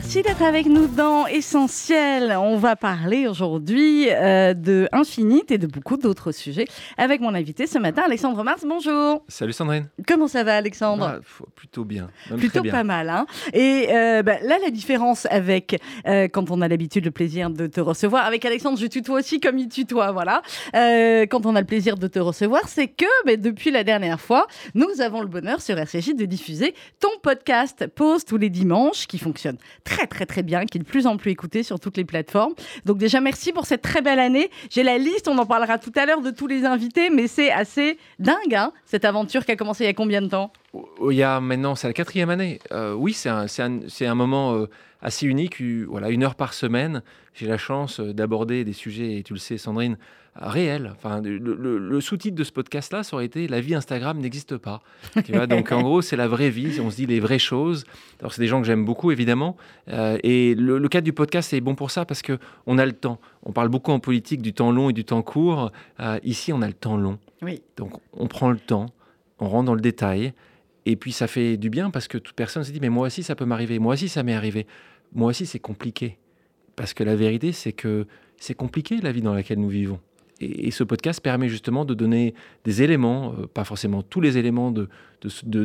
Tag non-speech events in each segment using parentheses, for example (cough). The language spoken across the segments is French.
Merci d'être avec nous dans Essentiel. On va parler aujourd'hui euh, de Infinite et de beaucoup d'autres sujets avec mon invité ce matin, Alexandre Mars. Bonjour. Salut Sandrine. Comment ça va, Alexandre? Ah, Plutôt bien. même Plutôt bien. pas mal. Hein et euh, bah, là, la différence avec euh, quand on a l'habitude, le plaisir de te recevoir, avec Alexandre, je tutoie aussi comme il tutoie, voilà. Euh, quand on a le plaisir de te recevoir, c'est que bah, depuis la dernière fois, nous avons le bonheur sur RCJ de diffuser ton podcast Pause tous les dimanches qui fonctionne très très très bien, qui est de plus en plus écouté sur toutes les plateformes. Donc déjà, merci pour cette très belle année. J'ai la liste, on en parlera tout à l'heure de tous les invités, mais c'est assez dingue, hein, cette aventure qui a commencé il y a combien de temps? Oh, Il y a maintenant, c'est la quatrième année. Euh, oui, c'est un, un, un moment euh, assez unique. Voilà, une heure par semaine. J'ai la chance euh, d'aborder des sujets, et tu le sais, Sandrine, réels. Enfin, le, le- le sous-titre de ce podcast-là, ça aurait été La vie Instagram n'existe pas. (laughs) Tu vois, donc en gros, c'est la vraie vie. On se dit les vraies choses. Alors, c'est des gens que j'aime beaucoup, évidemment. Euh, et le, le cadre du podcast est bon pour ça parce que on a le temps. On parle beaucoup en politique du temps long et du temps court. Euh, ici, on a le temps long. Oui. Donc on prend le temps, on rentre dans le détail, et puis ça fait du bien parce que toute personne se dit mais moi aussi ça peut m'arriver, moi aussi ça m'est arrivé, moi aussi c'est compliqué. Parce que la vérité c'est que c'est compliqué la vie dans laquelle nous vivons. Et, ce podcast permet justement de donner des éléments, euh, pas forcément tous les éléments de,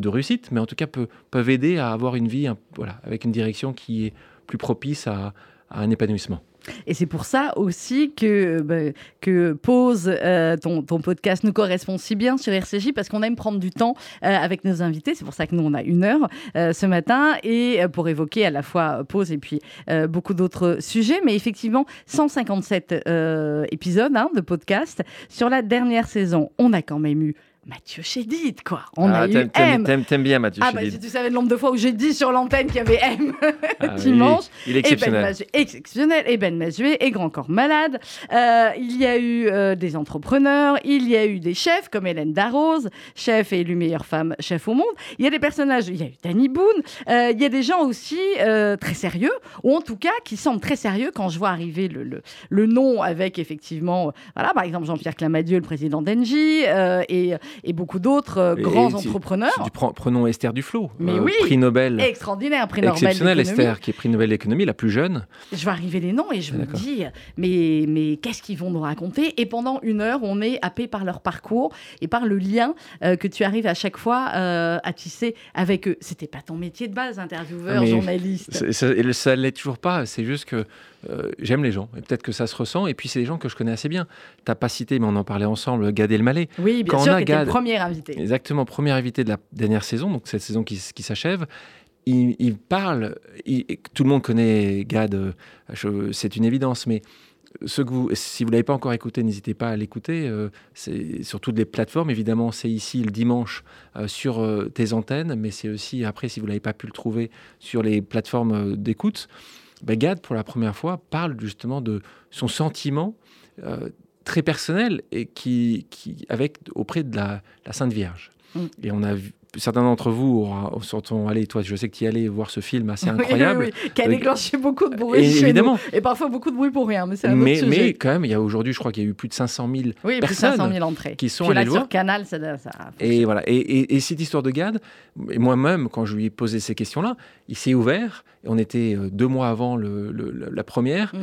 réussite, mais en tout cas peut- peuvent aider à avoir une vie voilà, avec une direction qui est plus propice à un épanouissement. Et c'est pour ça aussi que, bah, Pause, euh, ton, podcast, nous correspond si bien sur RCJ, parce qu'on aime prendre du temps euh, avec nos invités. C'est pour ça que nous, on a une heure euh, ce matin, et pour évoquer à la fois Pause et puis beaucoup d'autres sujets. Mais effectivement, 157 euh, épisodes hein, de podcast. Sur la dernière saison, on a quand même eu Mathieu Chédid, quoi. On Ah, a eu M. t'aimes- bien Mathieu Ah bah Chédid. si tu savais le nombre de fois où j'ai dit sur l'antenne qu'il y avait M Ah, (laughs) dimanche. il est- est Et Ben exceptionnel. Exceptionnel. Et Ben Mazué et Grand Corps Malade. Euh, il y a eu euh, des entrepreneurs, il y a eu des chefs comme Hélène Darroze, chef et élue meilleure femme chef au monde. Il y a des personnages, il y a eu Danny Boone. Euh, il y a des gens aussi très sérieux, ou en tout cas qui semblent très sérieux quand je vois arriver le, le, le nom avec effectivement, voilà, par exemple Jean-Pierre Clamadieu, le président d'Engie, et, et beaucoup d'autres euh, Et- grands tu- entrepreneurs. Tu prenons Esther Duflo, Mais oui. prix Nobel. Extraordinaire, prix Nobel Exceptionnel. Esther, qui est prix Nobel d'économie, la plus jeune. Je vais arriver les noms et je me D'accord. dis, mais, mais qu'est-ce qu'ils vont nous raconter? Et pendant une heure, on est happé par leur parcours et par le lien euh, que tu arrives à chaque fois euh, à tisser avec eux. C'était pas ton métier de base, intervieweur, Mais journaliste. Ça, et ça l'est toujours pas. C'est juste que euh, j'aime les gens. Et peut-être que ça se ressent. Et puis, c'est des gens que je connais assez bien. T'as pas cité, mais on en parlait ensemble, Gad Elmaleh. Oui, bien quand on sûr, a Gad- premier invité. Exactement, premier invité de la dernière saison, donc cette saison qui, qui s'achève. Il, il parle, il- tout le monde connaît Gad, euh, c'est une évidence, mais ce que vous, si vous ne l'avez pas encore écouté, n'hésitez pas à l'écouter. euh, c'est sur toutes les plateformes, évidemment, c'est ici le dimanche euh, sur euh, tes antennes, mais c'est aussi après, si vous n'avez pas pu le trouver, sur les plateformes d'écoute. Ben, Gad, pour la première fois, parle justement de son sentiment euh, très personnel et qui, qui avec auprès de la, la Sainte Vierge. Mm. Et on a vu, certains d'entre vous sont allés, toi, je sais que tu y allais voir ce film assez (laughs) incroyable. oui, oui, qui a Euh, déclenché beaucoup de bruit Et chez évidemment. nous. Et parfois beaucoup de bruit pour rien, mais c'est un Mais, autre sujet. mais quand même, il y a aujourd'hui, je crois qu'il y a eu plus de 500 000 oui, plus de personnes 500 000 entrées. qui sont Puis là, allées le sur voir. Canal, ça, ça Et voilà. Et, et- et cette histoire de Gad, moi-même, quand je lui ai posé ces questions-là, il s'est ouvert. On était euh, deux mois avant le- le- la- première. Mm.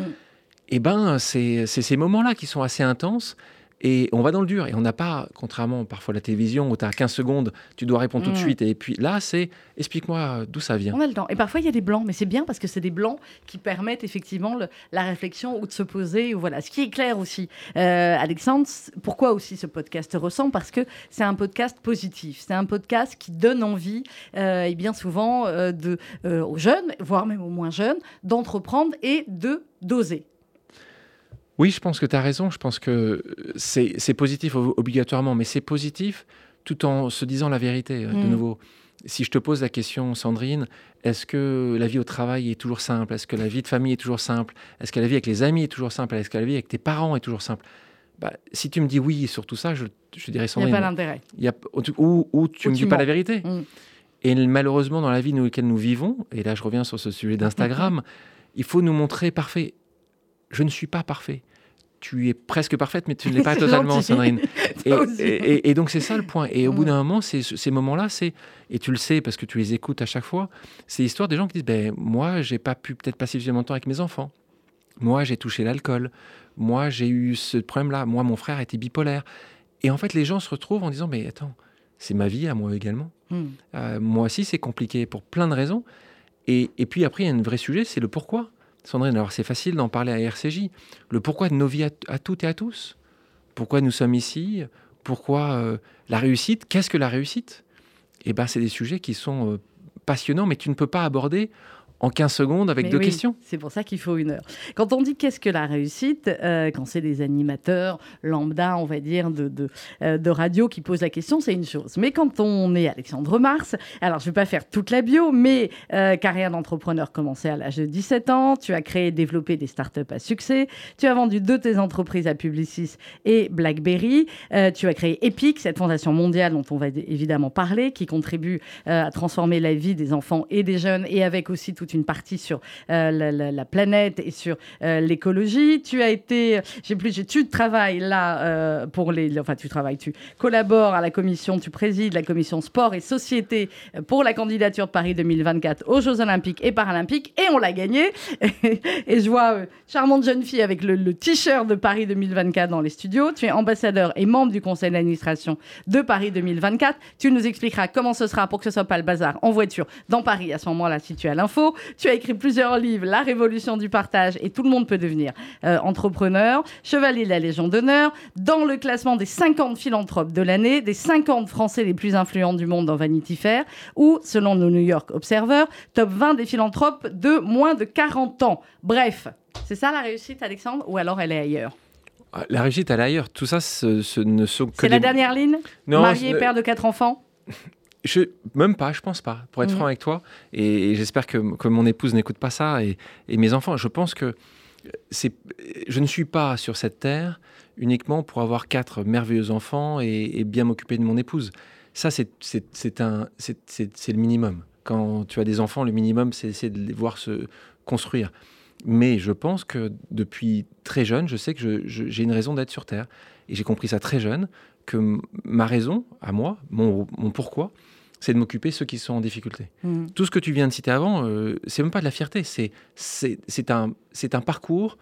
Et ben, c'est c'est ces moments-là qui sont assez intenses. Et on va dans le dur. Et on n'a pas, contrairement parfois à la télévision où tu as 15 secondes, tu dois répondre tout de Mm. suite. Et puis là, c'est explique-moi d'où ça vient. On a le temps. Et parfois, il y a des blancs, mais c'est bien parce que c'est des blancs qui permettent effectivement le- la réflexion ou de se poser. Ou voilà. Ce qui est clair aussi, euh, Alexandre, pourquoi aussi ce podcast ressemble Parce que c'est un podcast positif. C'est un podcast qui donne envie, euh, et bien souvent, euh, de, euh, aux jeunes, voire même aux moins jeunes, d'entreprendre et de d'oser. Oui, je pense que tu as raison. Je pense que c'est c'est positif ob- obligatoirement, mais c'est positif tout en se disant la vérité, euh, de Mm. nouveau. si je te pose la question, Sandrine, est-ce que la vie au travail est toujours simple? Est-ce que la vie de famille est toujours simple? Est-ce que la vie avec les amis est toujours simple? Est-ce que la vie avec tes parents est toujours simple? Bah, Si tu me dis oui sur tout ça, je, je dirais Il n'y a pas d'intérêt. ou, ou tu ne tu dis pas la vérité. Mm. Et malheureusement, dans la vie dans laquelle nous vivons, et là je reviens sur ce sujet d'Instagram, (laughs) il faut nous montrer parfait. Je ne suis pas parfait. Tu es presque parfaite, mais tu ne l'es pas (laughs) totalement. Sandrine. (laughs) Et, et- donc c'est ça le point. Et au bout d'un moment, c'est- ces moments-là, c'est et tu le sais parce que tu les écoutes à chaque fois, c'est l'histoire des gens qui disent ben moi j'ai pas pu peut-être passer suffisamment de temps avec mes enfants. Moi j'ai touché l'alcool. Moi j'ai eu ce problème-là. Moi mon frère était bipolaire. Et en fait les gens se retrouvent en disant mais attends c'est ma vie à moi également. Hmm. Euh, moi aussi c'est compliqué pour plein de raisons. Et, et puis après il y a un vrai sujet, c'est le pourquoi. Sandrine, alors c'est facile d'en parler à RCJ. Le pourquoi de nos vies à, toutes et à tous? Pourquoi nous sommes ici? Pourquoi euh, la réussite? Qu'est-ce que la réussite? Eh ben, c'est des sujets qui sont euh, passionnants, mais tu ne peux pas aborder en 15 secondes avec Mais deux oui, questions. C'est pour ça qu'il faut une heure. Quand on dit qu'est-ce que la réussite, euh, quand c'est des animateurs lambda, on va dire, de, de, euh, de radio qui posent la question, c'est une chose. Mais quand on est Alexandre Mars, alors je ne vais pas faire toute la bio, mais euh, carrière d'entrepreneur commencée à l'âge de 17 ans, tu as créé et développé des startups à succès, tu as vendu deux de tes entreprises à Publicis et BlackBerry, tu as créé Epic, cette fondation mondiale dont on va évidemment parler, qui contribue à transformer la vie des enfants et des jeunes, et avec aussi toute une partie sur euh, la, la- la planète et sur euh, l'écologie. Tu as été, j'ai plus, tu travailles là euh, pour les, enfin tu travailles, tu collabores à la commission, tu présides la commission sport et société pour la candidature de Paris 2024 aux Jeux Olympiques et Paralympiques, et on l'a gagné. (laughs) et je vois euh, charmante jeune fille avec le, le t-shirt de Paris 2024 dans les studios. Tu es ambassadeur et membre du conseil d'administration de Paris 2024. Tu nous expliqueras comment ce sera pour que ce soit pas le bazar en voiture dans Paris à ce moment-là si tu as l'info. Tu as écrit plusieurs livres, La révolution du partage et tout le monde peut devenir euh, entrepreneur, chevalier de la Légion d'honneur, dans le classement des 50 philanthropes de l'année, des 50 Français les plus influents du monde dans Vanity Fair, ou, selon le New York Observer, top 20 des philanthropes de moins de 40 ans. Bref, c'est ça la réussite, Alexandre, ou alors elle est ailleurs? Ah, La réussite, elle est ailleurs. Tout ça, ce, ce ne sont que C'est la dernière ligne? Non, Marié, père de quatre enfants? Je, même pas, je pense pas, pour être franc avec toi. Et, et j'espère que, que mon épouse n'écoute pas ça et, et mes enfants. Je pense que c'est, je ne suis pas sur cette terre uniquement pour avoir quatre merveilleux enfants et, et bien m'occuper de mon épouse. Ça, c'est, c'est, c'est un, c'est, c'est- c'est le minimum. Quand tu as des enfants, le minimum, c'est essayer de les voir se construire. Mais je pense que depuis très jeune, je sais que je- je- j'ai une raison d'être sur Terre. Et j'ai compris ça très jeune, que ma raison, à moi, mon, mon pourquoi, c'est de m'occuper de ceux qui sont en difficulté. Mhm. Tout ce que tu viens de citer avant, euh, c'est même pas de la fierté, c'est, c'est, c'est, un, c'est un parcours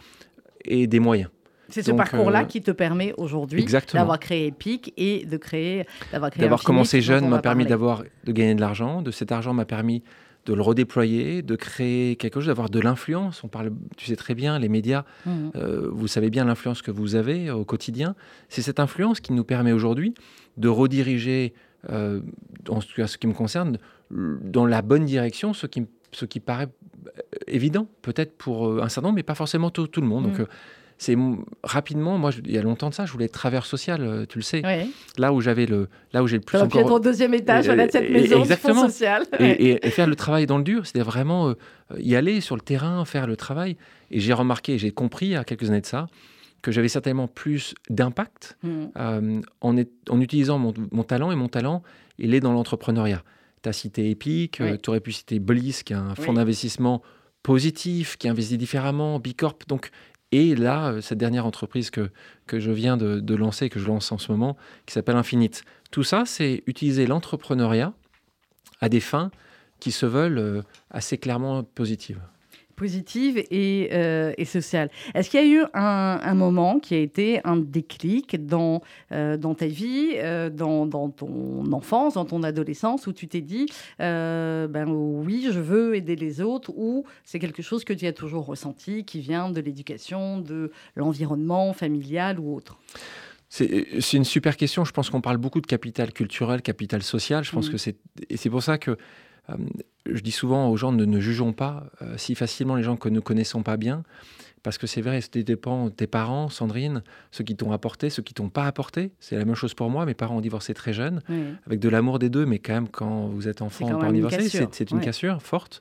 et des moyens. C'est ce Donc, parcours-là euh, qui te permet aujourd'hui Exactement. d'avoir créé Epic et de créer, d'avoir créé D'avoir commencé jeune m'a permis parler. d'avoir, de gagner de l'argent. De cet argent m'a permis de le redéployer, de créer quelque chose, d'avoir de l'influence. On parle, tu sais très bien, les médias, Mhm. euh, vous savez bien l'influence que vous avez au quotidien. C'est cette influence qui nous permet aujourd'hui de rediriger, euh, en tout cas ce qui me concerne, dans la bonne direction, ce qui, me- ce qui paraît euh, évident, peut-être pour euh, un certain nombre, mais pas forcément tout, tout le monde. Donc, Mhm. euh, c'est rapidement, moi, je- il y a longtemps de ça, je voulais être travailleur social, tu le sais. Là où j'avais le, là où j'ai le plus encore être au deuxième étage, voilà, de cette et- maison du exactement. fonds social. et, et- et faire le travail dans le dur, c'est-à-dire vraiment euh, y aller sur le terrain, faire le travail. Et j'ai remarqué, j'ai compris a quelques années de ça, que j'avais certainement plus d'impact Mhm. euh, en, utilisant mon, mon talent. Et mon talent, il est dans l'entrepreneuriat. Tu as cité Epic, Oui. tu aurais pu citer Bliss, qui est un fonds Oui. d'investissement positif, qui investit différemment, Bicorp. Donc, et là, euh, cette dernière entreprise que, que je viens de, de lancer, que je lance en ce moment, qui s'appelle Infinite. Tout ça, c'est utiliser l'entrepreneuriat à des fins qui se veulent euh, assez clairement positives. Positive et, euh, et sociale. Est-ce qu'il y a eu un, un moment qui a été un déclic dans, euh, dans ta vie, euh, dans, dans ton enfance, dans ton adolescence, où tu t'es dit, ben oui, je veux aider les autres, ou c'est quelque chose que tu as toujours ressenti, qui vient de l'éducation, de l'environnement familial ou autre? C'est une super question. Je pense qu'on parle beaucoup de capital culturel, capital social. Je pense Mhm. que c'est et c'est pour ça que je dis souvent aux gens ne, ne jugeons pas si facilement les gens que nous connaissons pas bien parce que c'est vrai, ça dépend tes parents, Sandrine, ceux qui t'ont apporté, ceux qui t'ont pas apporté. C'est la même chose pour moi. Mes parents ont divorcé très jeunes, avec de l'amour des deux, mais quand même, quand vous êtes enfant, pas divorcé, c'est une cassure forte.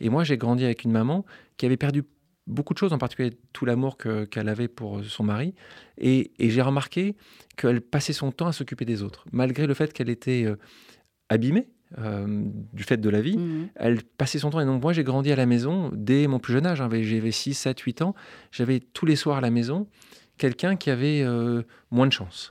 Et moi, j'ai grandi avec une maman qui avait perdu beaucoup de choses, en particulier tout l'amour qu'elle avait pour son mari. Et, j'ai remarqué qu'elle passait son temps à s'occuper des autres, malgré le fait qu'elle était euh, abîmée euh, du fait de la vie, mmh. elle passait son temps. Et donc, moi, j'ai grandi à la maison dès mon plus jeune âge. Hein. J'avais 6, 7, 8 ans. J'avais tous les soirs à la maison quelqu'un qui avait euh, moins de chance.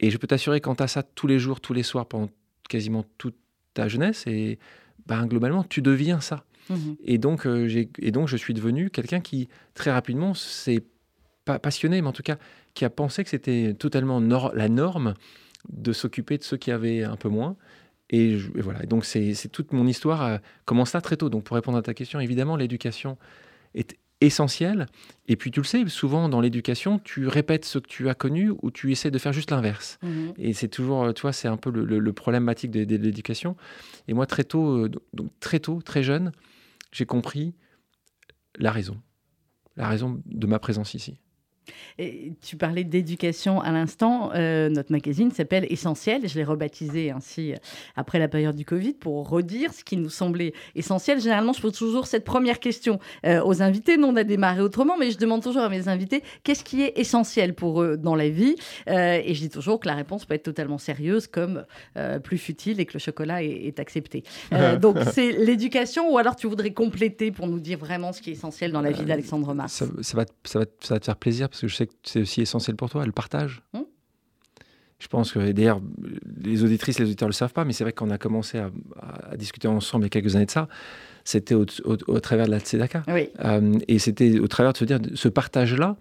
Et je peux t'assurer, quand tu as ça tous les jours, tous les soirs, pendant quasiment toute ta jeunesse, et ben, globalement, tu deviens ça. Mmh. Et, donc, euh, et donc, je suis devenu quelqu'un qui, très rapidement, s'est pas passionné, mais en tout cas, qui a pensé que c'était totalement la norme de s'occuper de ceux qui avaient un peu moins. Et, voilà. donc, c'est toute mon histoire euh, commence là très tôt. Donc, pour répondre à ta question, évidemment, l'éducation est essentielle. Et puis, tu le sais, souvent dans l'éducation, tu répètes ce que tu as connu ou tu essaies de faire juste l'inverse. Mhm. Et c'est toujours, euh, tu vois, c'est un peu le, problématique de, l'éducation. Et moi, très tôt, euh, donc, très tôt, très jeune, j'ai compris la raison. La raison de ma présence ici. Et tu parlais d'éducation à l'instant. Euh, notre magazine s'appelle Essentiel. Je l'ai rebaptisé ainsi euh, après la période du Covid pour redire ce qui nous semblait essentiel. Généralement, je pose toujours cette première question euh, aux invités. Nous, on a démarré autrement, mais je demande toujours à mes invités qu'est-ce qui est essentiel pour eux dans la vie? et je dis toujours que la réponse peut être totalement sérieuse, comme plus futile et que le chocolat est, accepté. (laughs) donc, c'est l'éducation, ou alors tu voudrais compléter pour nous dire vraiment ce qui est essentiel dans la vie d'Alexandre Mars? ça, va, ça, va, ça va te faire plaisir parce que je sais que c'est aussi essentiel pour toi, le partage. Hmm. Je pense que, d'ailleurs, les auditrices, les auditeurs ne le savent pas, mais c'est vrai qu'on a commencé à, discuter ensemble il y a quelques années de ça. C'était au, travers de la Tzedaka. Euh, et c'était au travers de se dire, ce partage-là,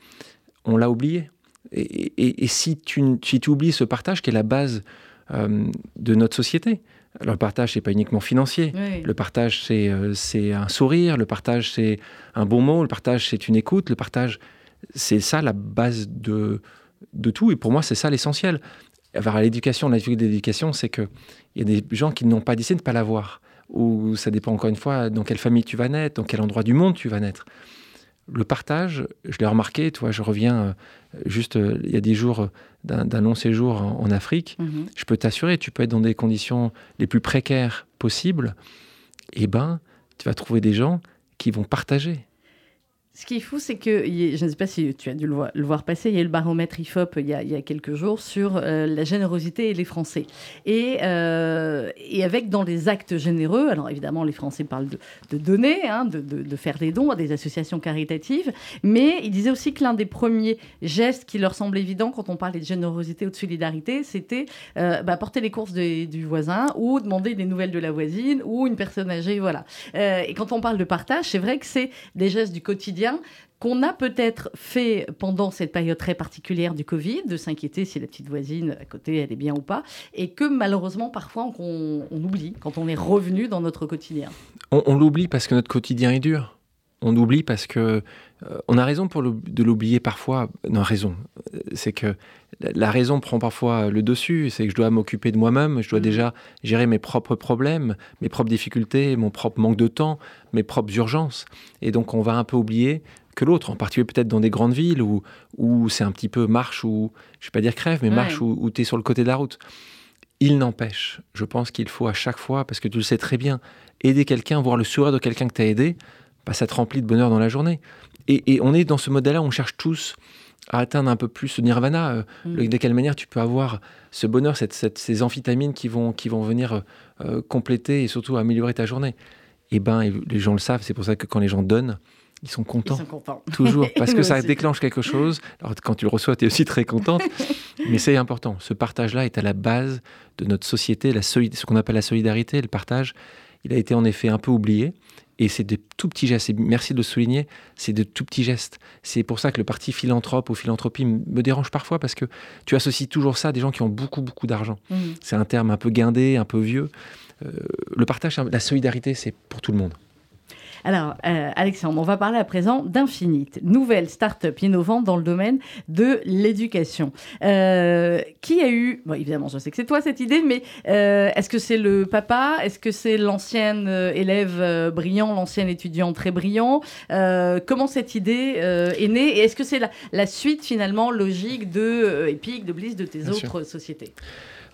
on l'a oublié. Et, si, tu, si tu oublies ce partage qui est la base euh, de notre société, alors le partage, c'est pas uniquement financier. Le partage, euh, c'est un sourire. Le partage, c'est un bon mot. Le partage, c'est une écoute. Le partage, c'est ça la base de, de tout. Et pour moi, c'est ça l'essentiel. Avoir l'éducation, la difficulté d'éducation, c'est qu'il y a des gens qui n'ont pas décidé de ne pas l'avoir. Ou ça dépend encore une fois dans quelle famille tu vas naître, dans quel endroit du monde tu vas naître. Le partage, je l'ai remarqué, tu vois, je reviens euh, juste euh, il y a des jours euh, d'un long séjour en, Afrique. Mhm. Je peux t'assurer, tu peux être dans des conditions les plus précaires possibles. Et eh ben, tu vas trouver des gens qui vont partager. Ce qui est fou, c'est que, je ne sais pas si tu as dû le voir, passer, il y a eu le baromètre IFOP il y a, quelques jours sur euh, la générosité et les Français. Et, euh, et, avec dans les actes généreux, alors évidemment les Français parlent de, donner, hein, de, faire des dons à des associations caritatives, mais ils disaient aussi que l'un des premiers gestes qui leur semble évident quand on parlait de générosité ou de solidarité, c'était euh, bah, porter les courses du voisin ou demander des nouvelles de la voisine ou une personne âgée, voilà. et quand on parle de partage, c'est vrai que c'est des gestes du quotidien qu'on a peut-être fait pendant cette période très particulière du Covid, de s'inquiéter si la petite voisine à côté, elle est bien ou pas, et que malheureusement, parfois, on, oublie quand on est revenu dans notre quotidien. On, l'oublie parce que notre quotidien est dur. On oublie parce que euh, on a raison de l'oublier parfois. Non, raison. C'est que la raison prend parfois le dessus. C'est que je dois m'occuper de moi-même. Je dois mm. déjà gérer mes propres problèmes, mes propres difficultés, mon propre manque de temps, mes propres urgences. Et donc, on va un peu oublier que l'autre, en particulier peut-être dans des grandes villes où, où c'est un petit peu marche ou, je ne vais pas dire crève, mais marche où, tu es sur le côté de la route. Il n'empêche, je pense qu'il faut à chaque fois, parce que tu le sais très bien, aider quelqu'un, voir le sourire de quelqu'un que tu as aidé, bah, ça te remplit de bonheur dans la journée. Et, on est dans ce modèle-là, on cherche tous à atteindre un peu plus ce nirvana. Euh, mm. De quelle manière tu peux avoir ce bonheur, cette, ces amphétamines qui vont, qui vont venir euh, compléter et surtout améliorer ta journée. Eh ben, les gens le savent, c'est pour ça que quand les gens donnent, ils sont contents. Ils sont contents. (laughs) Toujours. Parce que ça déclenche quelque chose. Alors, quand tu le reçois, tu es aussi très contente. (laughs) mais c'est important. Ce partage-là est à la base de notre société, la ce qu'on appelle la solidarité, le partage. Il a été en effet un peu oublié. Et c'est de tout petits gestes. Et merci de le souligner, c'est de tout petits gestes. C'est pour ça que le parti philanthrope ou philanthropie me dérange parfois parce que tu associes toujours ça à des gens qui ont beaucoup, beaucoup d'argent. Mmh. C'est un terme un peu guindé, un peu vieux. Euh, le partage, la solidarité, c'est pour tout le monde. Alors, euh, Alexandre, on va parler à présent d'Infinite, nouvelle start-up innovante dans le domaine de l'éducation. Euh, qui a eu, bon, évidemment, je sais que c'est toi cette idée, mais euh, est-ce que c'est le papa? Est-ce que c'est l'ancienne élève brillant, l'ancien étudiant très brillant? Comment cette idée est née? Et est-ce que c'est la, suite finalement logique de Epic, de Bliss, de tes autres sociétés?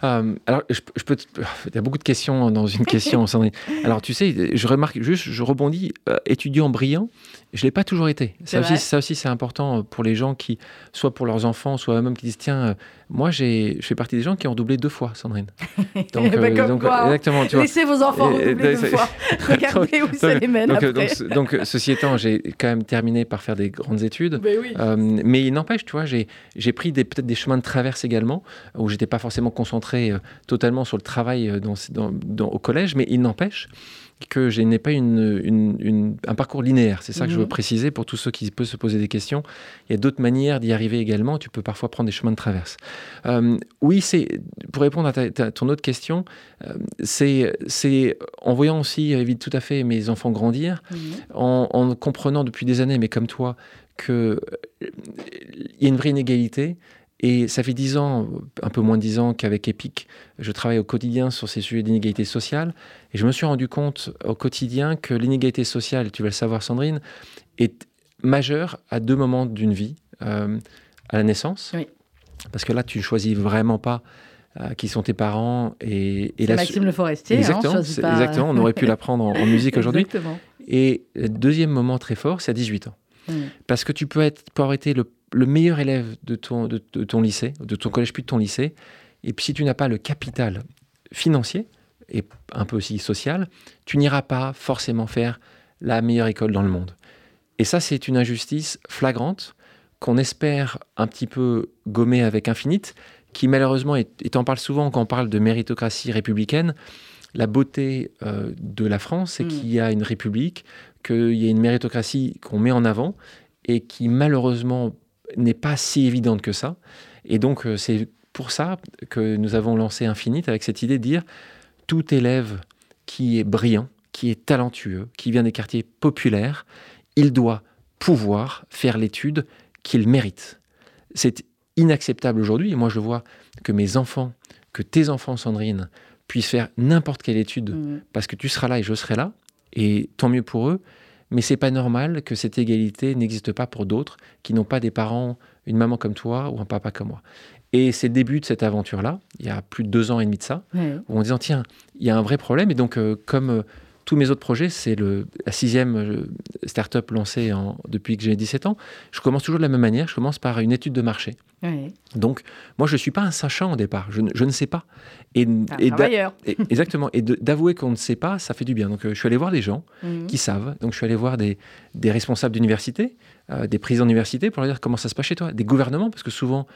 Euh, alors, je, peux. (sighs) Il y a beaucoup de questions dans une question, (laughs) Sandrine. Alors, tu sais, je remarque juste, je rebondis, euh, étudiant brillant, je ne l'ai pas toujours été. Ça aussi, ça aussi, c'est important pour les gens qui, soit pour leurs enfants, soit eux-mêmes qui disent tiens, euh, moi, je fais partie des gens qui ont doublé deux fois, Sandrine. (laughs) Donc, bah, donc exactement. Tu Laissez vos enfants redoubler deux fois. (laughs) Regardez où ça les mène. Donc, après. donc, ceci étant, j'ai quand même terminé par faire des grandes études. Mais, oui. mais il n'empêche, tu vois, j'ai pris peut-être des chemins de traverse également, où j'étais pas forcément concentré euh, totalement sur le travail euh, dans, au collège, mais il n'empêche que je n'ai pas une, un parcours linéaire. C'est ça que je veux mhm. préciser pour tous ceux qui peuvent se poser des questions. Il y a d'autres manières d'y arriver également. Tu peux parfois prendre des chemins de traverse. Euh, oui, c'est pour répondre à, ton autre question, c'est en voyant aussi évite tout à fait mes enfants grandir, en, en, comprenant depuis des années, mais comme toi, qu'il y a une vraie inégalité et ça fait dix ans, un peu moins de dix ans qu'avec Epic, je travaille au quotidien sur ces sujets d'inégalité sociale. Et je me suis rendu compte au quotidien que l'inégalité sociale, tu vas le savoir Sandrine, est majeure à deux moments d'une vie. Euh, à la naissance, parce que là, tu choisis vraiment pas euh, qui sont tes parents. Et, et Maxime Le Forestier. Hein, exactement, exactement on aurait pu l'apprendre en, en musique aujourd'hui. (laughs) Et le deuxième moment très fort, c'est à 18 ans. Parce que tu peux, être, tu peux avoir été le le meilleur élève de ton, de, ton lycée, de ton collège puis de ton lycée. Et puis si tu n'as pas le capital financier et un peu aussi social, tu n'iras pas forcément faire la meilleure école dans le monde. Et ça, c'est une injustice flagrante qu'on espère un petit peu gommer avec Infinite, qui malheureusement, et t'en parles souvent quand on parle de méritocratie républicaine, la beauté euh, de la France, c'est mm. qu'il y a une république, qu'il y a une méritocratie qu'on met en avant et qui malheureusement n'est pas si évidente que ça. Et donc, euh, c'est pour ça que nous avons lancé Infinite avec cette idée de dire tout élève qui est brillant, qui est talentueux, qui vient des quartiers populaires, il doit pouvoir faire l'étude qu'il mérite. C'est inacceptable aujourd'hui, et moi je vois que mes enfants, que tes enfants, Sandrine, puissent faire n'importe quelle étude, mmh. parce que tu seras là et je serai là, et tant mieux pour eux, mais c'est pas normal que cette égalité n'existe pas pour d'autres qui n'ont pas des parents, une maman comme toi ou un papa comme moi. Et c'est le début de cette aventure-là, il y a plus de deux ans et demi de ça, où en disant tiens, il y a un vrai problème. Et donc, euh, comme euh, tous mes autres projets, c'est la sixième euh, start-up lancée en, depuis que j'ai 17 ans. Je commence toujours de la même manière. Je commence par une étude de marché. Donc, moi, je ne suis pas un sachant au départ. Je, ne sais pas. Et, et, exactement. Et d'avouer qu'on ne sait pas, ça fait du bien. Donc, euh, je suis allé voir des gens mhm. qui savent. Donc, je suis allé voir des, des responsables d'université, euh, des présidents d'université pour leur dire comment ça se passe chez toi. Des gouvernements, parce que souvent,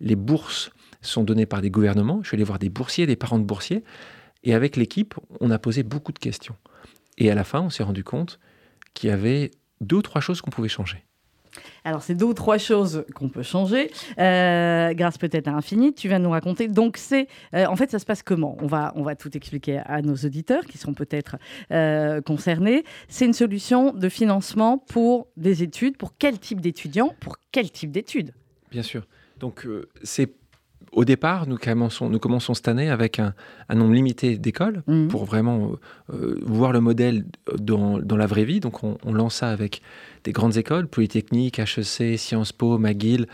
les bourses sont données par des gouvernements. Je suis allé voir des boursiers, des parents de boursiers. Et avec l'équipe, on a posé beaucoup de questions. Et à la fin, on s'est rendu compte qu'il y avait deux ou trois choses qu'on pouvait changer. Alors, c'est deux ou trois choses qu'on peut changer, euh, grâce peut-être à Infinite. Tu viens de nous raconter. Donc, c'est euh, en fait, ça se passe comment? On va, on va tout expliquer à nos auditeurs qui sont peut-être euh, concernés. C'est une solution de financement pour des études. Pour quel type d'étudiants? Pour quel type d'études? Bien sûr. Donc, c'est au départ, nous commençons, nous commençons cette année avec un, nombre limité d'écoles mhm. pour vraiment euh, voir le modèle dans, la vraie vie. Donc, on, lance ça avec des grandes écoles, Polytechnique, HEC, Sciences Po, McGill,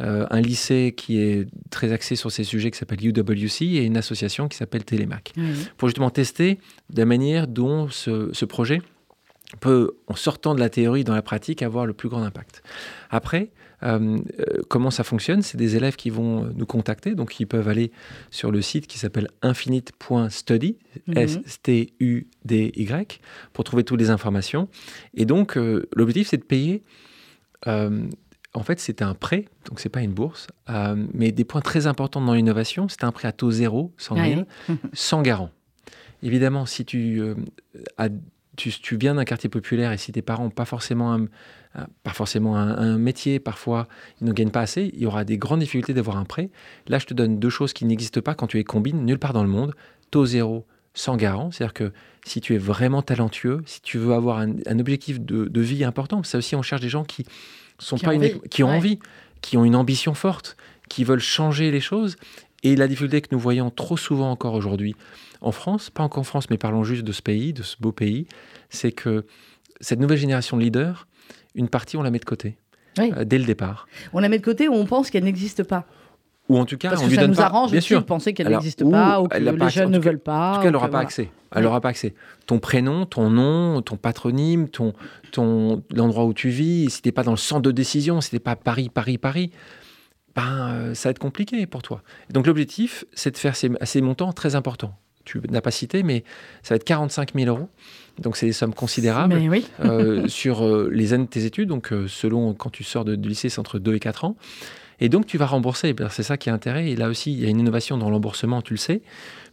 euh, un lycée qui est très axé sur ces sujets qui s'appelle UWC et une association qui s'appelle Télémac. Pour justement tester la manière dont ce, ce projet peut, en sortant de la théorie dans la pratique, avoir le plus grand impact. Après, euh, euh, comment ça fonctionne? C'est des élèves qui vont nous contacter, donc ils peuvent aller sur le site qui s'appelle infinite.study, mhm. S-T-U-D-Y, pour trouver toutes les informations. Et donc, euh, l'objectif, c'est de payer. en fait, c'est un prêt, donc c'est pas une bourse, mais des points très importants dans l'innovation, c'est un prêt à taux zéro, sans rien, (laughs) sans garant. Évidemment, si tu, tu, tu viens d'un quartier populaire et si tes parents n'ont pas forcément un, euh, pas forcément un, métier, parfois ils ne gagnent pas assez, il y aura des grandes difficultés d'avoir un prêt. Là, je te donne deux choses qui n'existent pas quand tu les combines nulle part dans le monde. Taux zéro sans garant. C'est-à-dire que si tu es vraiment talentueux, si tu veux avoir un, objectif de, vie important, ça aussi, on cherche des gens qui sont Qui pas ont une- envie, qui ont ouais. envie, qui ont une ambition forte, qui veulent changer les choses. Et la difficulté que nous voyons trop souvent encore aujourd'hui en France, pas encore en France, mais parlons juste de ce pays, de ce beau pays, c'est que cette nouvelle génération de leaders, une partie, on la met de côté Oui. euh, dès le départ. On la met de côté ou on pense qu'elle n'existe pas. Ou en tout cas, Parce on que lui ça donne nous pas, arrange bien sûr. de penser qu'elle n'existe pas ou que les pas jeunes ne veulent pas. En tout cas, elle n'aura pas accès. Elle n'aura pas accès. Ton prénom, ton nom, ton patronyme, ton, ton, l'endroit où tu vis, si t'es pas dans le centre de décision, si t'es pas Paris, Paris, Paris, ben, euh, ça va être compliqué pour toi. Donc l'objectif, c'est de faire ces, ces montants très importants. Tu n'as pas cité, mais ça va être 45 000 euros. Donc c'est des sommes considérables Mais oui. euh, (laughs) sur euh, les années de tes études. Donc euh, selon quand tu sors de, du lycée, c'est entre 2 et 4 ans. Et donc tu vas rembourser. Ben, C'est ça qui est intérêt. Et là aussi, il y a une innovation dans l'remboursement, tu le sais,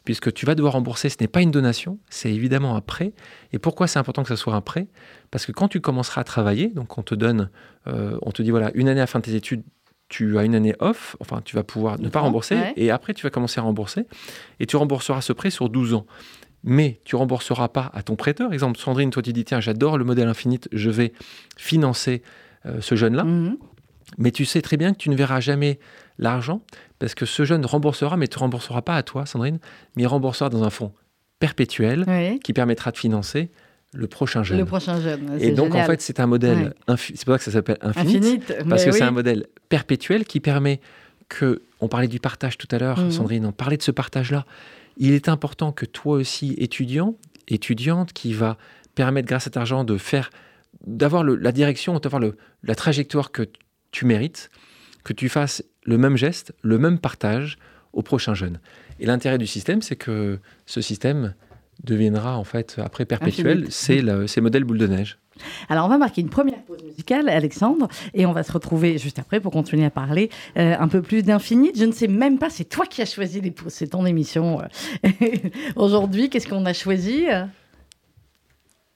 puisque tu vas devoir rembourser. Ce n'est pas une donation, c'est évidemment un prêt. Et pourquoi c'est important que ce soit un prêt? Parce que quand tu commenceras à travailler, donc on te donne, on te dit voilà, une année à la fin de tes études, tu as une année off, enfin tu vas pouvoir ne pas rembourser, ouais. et après tu vas commencer à rembourser, et tu rembourseras ce prêt sur 12 ans. Mais tu rembourseras pas à ton prêteur. Exemple, Sandrine, toi tu dis tiens, j'adore le modèle Infinite, je vais financer euh, ce jeune-là. Mhm. Mais tu sais très bien que tu ne verras jamais l'argent parce que ce jeune remboursera, mais ne remboursera pas à toi, Sandrine, mais il remboursera dans un fonds perpétuel qui permettra de financer le prochain jeune. Le prochain jeune. Et donc, en fait, c'est un modèle, Ouais. c'est pour ça que ça s'appelle Infinite, Infinite. parce que oui. c'est un modèle perpétuel qui permet que, on parlait du partage tout à l'heure, Mhm. Sandrine, on parlait de ce partage-là. Il est important que toi aussi, étudiant, étudiante, qui va permettre, grâce à cet argent, de faire, d'avoir la direction, d'avoir la trajectoire que tu mérites, que tu fasses le même geste, le même partage au prochain jeune. Et l'intérêt du système, c'est que ce système deviendra en fait après perpétuel, c'est le, c'est le modèle boule de neige. Alors, on va marquer une première pause musicale, Alexandre, et on va se retrouver juste après pour continuer à parler euh, un peu plus d'Infinite. Je ne sais même pas, c'est toi qui as choisi les pauses, c'est ton émission. euh. (laughs) Aujourd'hui, qu'est-ce qu'on a choisi euh?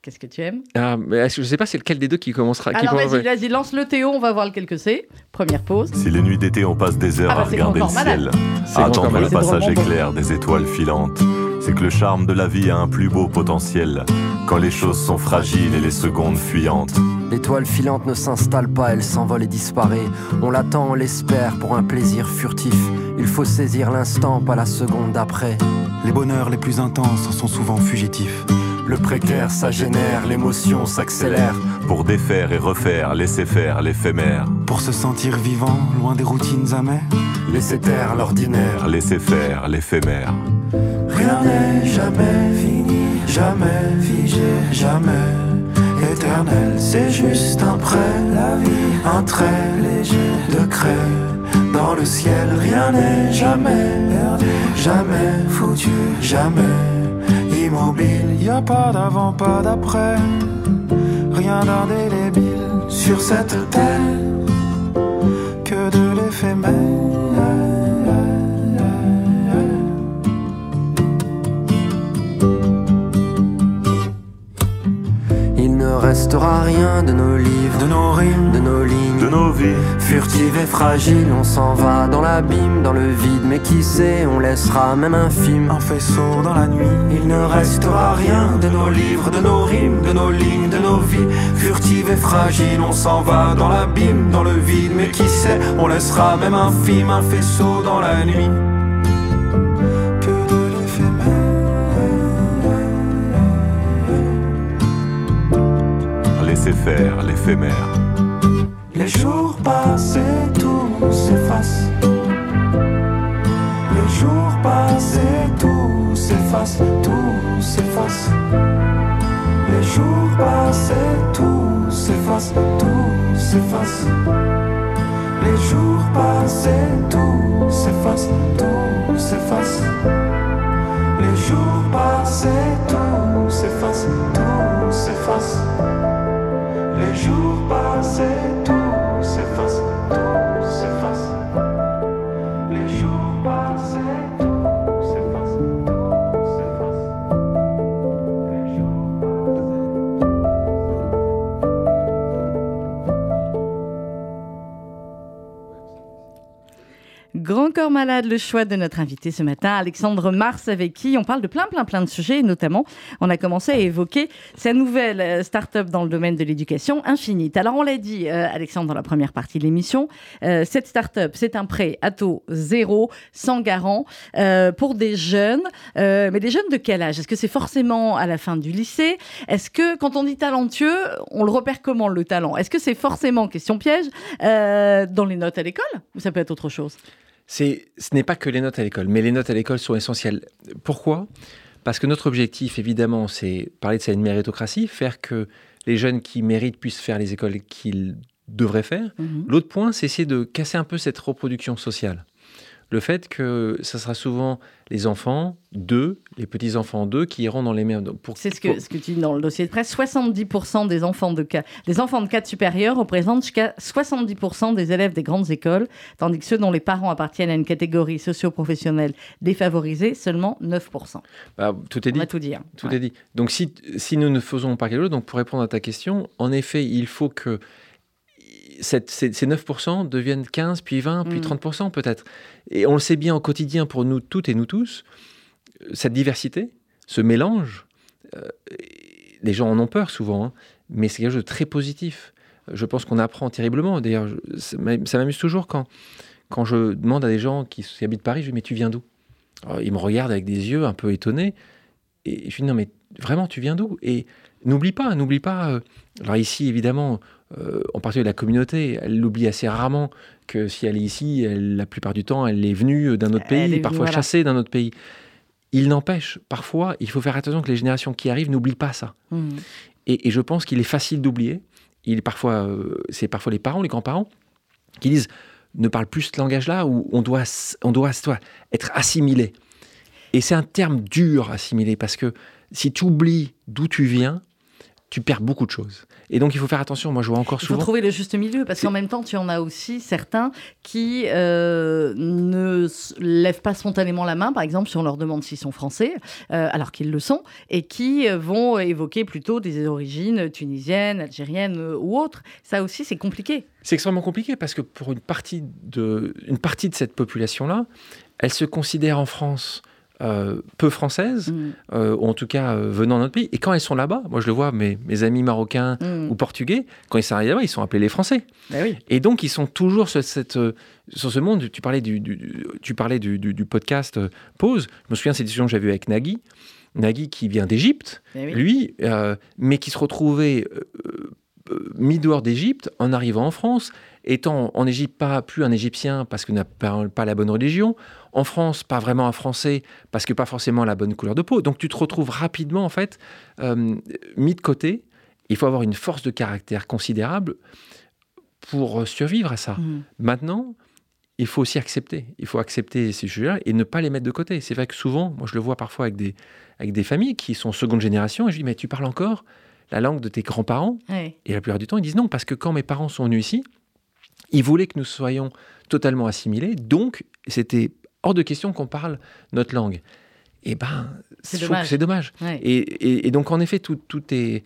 Qu'est-ce que tu aimes? Ah, mais je ne sais pas c'est lequel des deux qui commencera. Alors, commence- vas-y, lance le Théo, on va voir lequel que c'est. Première pause. Si les nuits d'été on passe des heures Ah bah, à c'est regarder le malade. ciel, attendre le passage éclair des étoiles filantes, c'est que le charme de la vie a un plus beau potentiel quand les choses sont fragiles et les secondes fuyantes. L'étoile filante ne s'installe pas, elle s'envole et disparaît. On l'attend, on l'espère pour un plaisir furtif. Il faut saisir l'instant, pas la seconde d'après. Les bonheurs les plus intenses sont souvent fugitifs. Le précaire, ça génère, l'émotion s'accélère. Pour défaire et refaire, laisser faire l'éphémère, Pour se sentir vivant, loin des routines amères. Laisser taire l'ordinaire. laisser faire l'éphémère. N'est jamais fini, jamais figé, jamais éternel. C'est juste un prêt, la vie, un trait léger de craie. Dans le ciel, rien n'est jamais perdu, jamais foutu, jamais immobile. Y a pas d'avant, pas d'après, rien d'indélébile sur cette terre que de l'éphémère. Restera rien de nos livres, De nos rimes, de nos lignes. De nos vies, Furtive et fragile, on s'en va dans l'abîme, dans le vide, mais qui sait, on laissera même un film. un faisceau dans la nuit. Il ne restera rien de nos livres, de nos rimes, de nos lignes, de nos vies. Furtive et fragile, on s'en va dans l'abîme, dans le vide, mais qui sait, on laissera même un film, un faisceau dans la nuit. Laisser faire l'éphémère. Les jours passent tout s'efface. Les jours passent et tout s'efface, tout s'efface. Les jours passent tout s'efface, tout s'efface. Les jours passent tout s'efface, tout s'efface. Les jours passent tout s'efface, tout s'efface. Les jours et tout s'efface, tout s'efface. Corps Malade, le choix de notre invité ce matin, Alexandre Mars, avec qui on parle de plein, plein, plein de sujets. Et notamment, on a commencé à évoquer sa nouvelle euh, start-up dans le domaine de l'éducation, Infinite. Alors, on l'a dit, euh, Alexandre, dans la première partie de l'émission, euh, cette start-up, c'est un prêt à taux zéro, sans garant, pour des jeunes. Mais des jeunes de quel âge? Est-ce que c'est forcément à la fin du lycée? Est-ce que, quand on dit talentueux, on le repère comment, le talent? Est-ce que c'est forcément, question piège, dans les notes à l'école? Ou ça peut être autre chose? C'est, ce n'est pas que les notes à l'école, mais les notes à l'école sont essentielles. Pourquoi? Parce que notre objectif, évidemment, c'est parler de cette méritocratie, faire que les jeunes qui méritent puissent faire les écoles qu'ils devraient faire. Mhm. L'autre point, c'est essayer de casser un peu cette reproduction sociale. Le fait que ça sera souvent les enfants d'eux, les petits-enfants d'eux, qui iront dans les mêmes... C'est ce pour- que, ce que tu dis dans le dossier de presse. 70% des enfants de cas, les enfants de cadre supérieur représentent jusqu'à 70% des élèves des grandes écoles, tandis que ceux dont les parents appartiennent à une catégorie socio-professionnelle défavorisée, seulement 9%. bah, tout est On dit. a tout dit. hein. Tout Ouais. est dit. Donc, si, si nous ne faisons pas quelque chose, donc pour répondre à ta question, en effet, il faut que cette- ces, ces 9% deviennent 15, puis 20, puis Mm. 30% peut-être. Et on le sait bien au quotidien pour nous toutes et nous tous, euh, cette diversité, ce mélange, euh, les gens en ont peur souvent, hein, mais c'est quelque chose de très positif. Je pense qu'on apprend terriblement. D'ailleurs, ça m'a- ça m'amuse toujours quand, quand je demande à des gens qui, qui habitent Paris, je dis, mais tu viens d'où? Ils me regardent avec des yeux un peu étonnés. Et je dis, non, mais vraiment, tu viens d'où? Et n'oublie pas, n'oublie pas. euh, alors ici, évidemment, euh, en particulier la communauté, elle l'oublie assez rarement que si elle est ici, elle- la plupart du temps, elle est venue d'un autre Elle pays, venue, parfois voilà. chassée d'un autre pays. Il n'empêche, parfois, il faut faire attention que les générations qui arrivent n'oublient pas ça. Mhm. Et, et je pense qu'il est facile d'oublier. Il est parfois, euh, c'est parfois les parents, les grands-parents, qui disent ne parle plus ce langage-là où on doit, on doit toi, être assimilé. Et c'est un terme dur, assimilé, parce que si tu oublies d'où tu viens, tu perds beaucoup de choses. Et donc il faut faire attention. Moi, je vois encore Il faut souvent. trouver le juste milieu, parce qu'en même temps, tu en as aussi certains qui euh, ne lèvent pas spontanément la main, par exemple, si on leur demande s'ils sont français, euh, alors qu'ils le sont, et qui euh, vont évoquer plutôt des origines tunisiennes, algériennes euh, ou autres. Ça aussi, c'est compliqué. C'est extrêmement compliqué parce que pour une partie de, une partie de cette population-là, elle se considère en France euh, peu française, Mm. euh, ou en tout cas euh, venant de notre pays. Et quand elles sont là-bas, moi je le vois, mes, mes amis marocains Mm. ou portugais, quand ils sont arrivés là-bas, ils sont appelés les Français. Ben oui. Et donc ils sont toujours sur, cette, sur ce monde. Tu parlais du, du- tu parlais du, du- du podcast Pause. Je me souviens de cette discussion que j'avais eue avec Nagui. Nagui qui vient d'Égypte, Ben oui. lui, mais qui se retrouvait mis dehors d'Égypte en arrivant en France, étant en Égypte pas plus un Égyptien parce qu'il n'a pas, pas la bonne religion, en France pas vraiment un Français parce que pas forcément la bonne couleur de peau. Donc tu te retrouves rapidement en fait euh, mis de côté. Il faut avoir une force de caractère considérable pour survivre à ça. Mm. Maintenant, il faut aussi accepter. Il faut accepter ces sujets-là et ne pas les mettre de côté. C'est vrai que souvent, moi je le vois parfois avec des, avec des familles qui sont seconde génération et je dis mais tu parles encore la langue de tes grands-parents? Et la plupart du temps, ils disent non, parce que quand mes parents sont venus ici, ils voulaient que nous soyons totalement assimilés, donc c'était hors de question qu'on parle notre langue. Et ben, C'est dommage. c'est dommage. Ouais. Et, et- et donc, en effet, tout, tout est.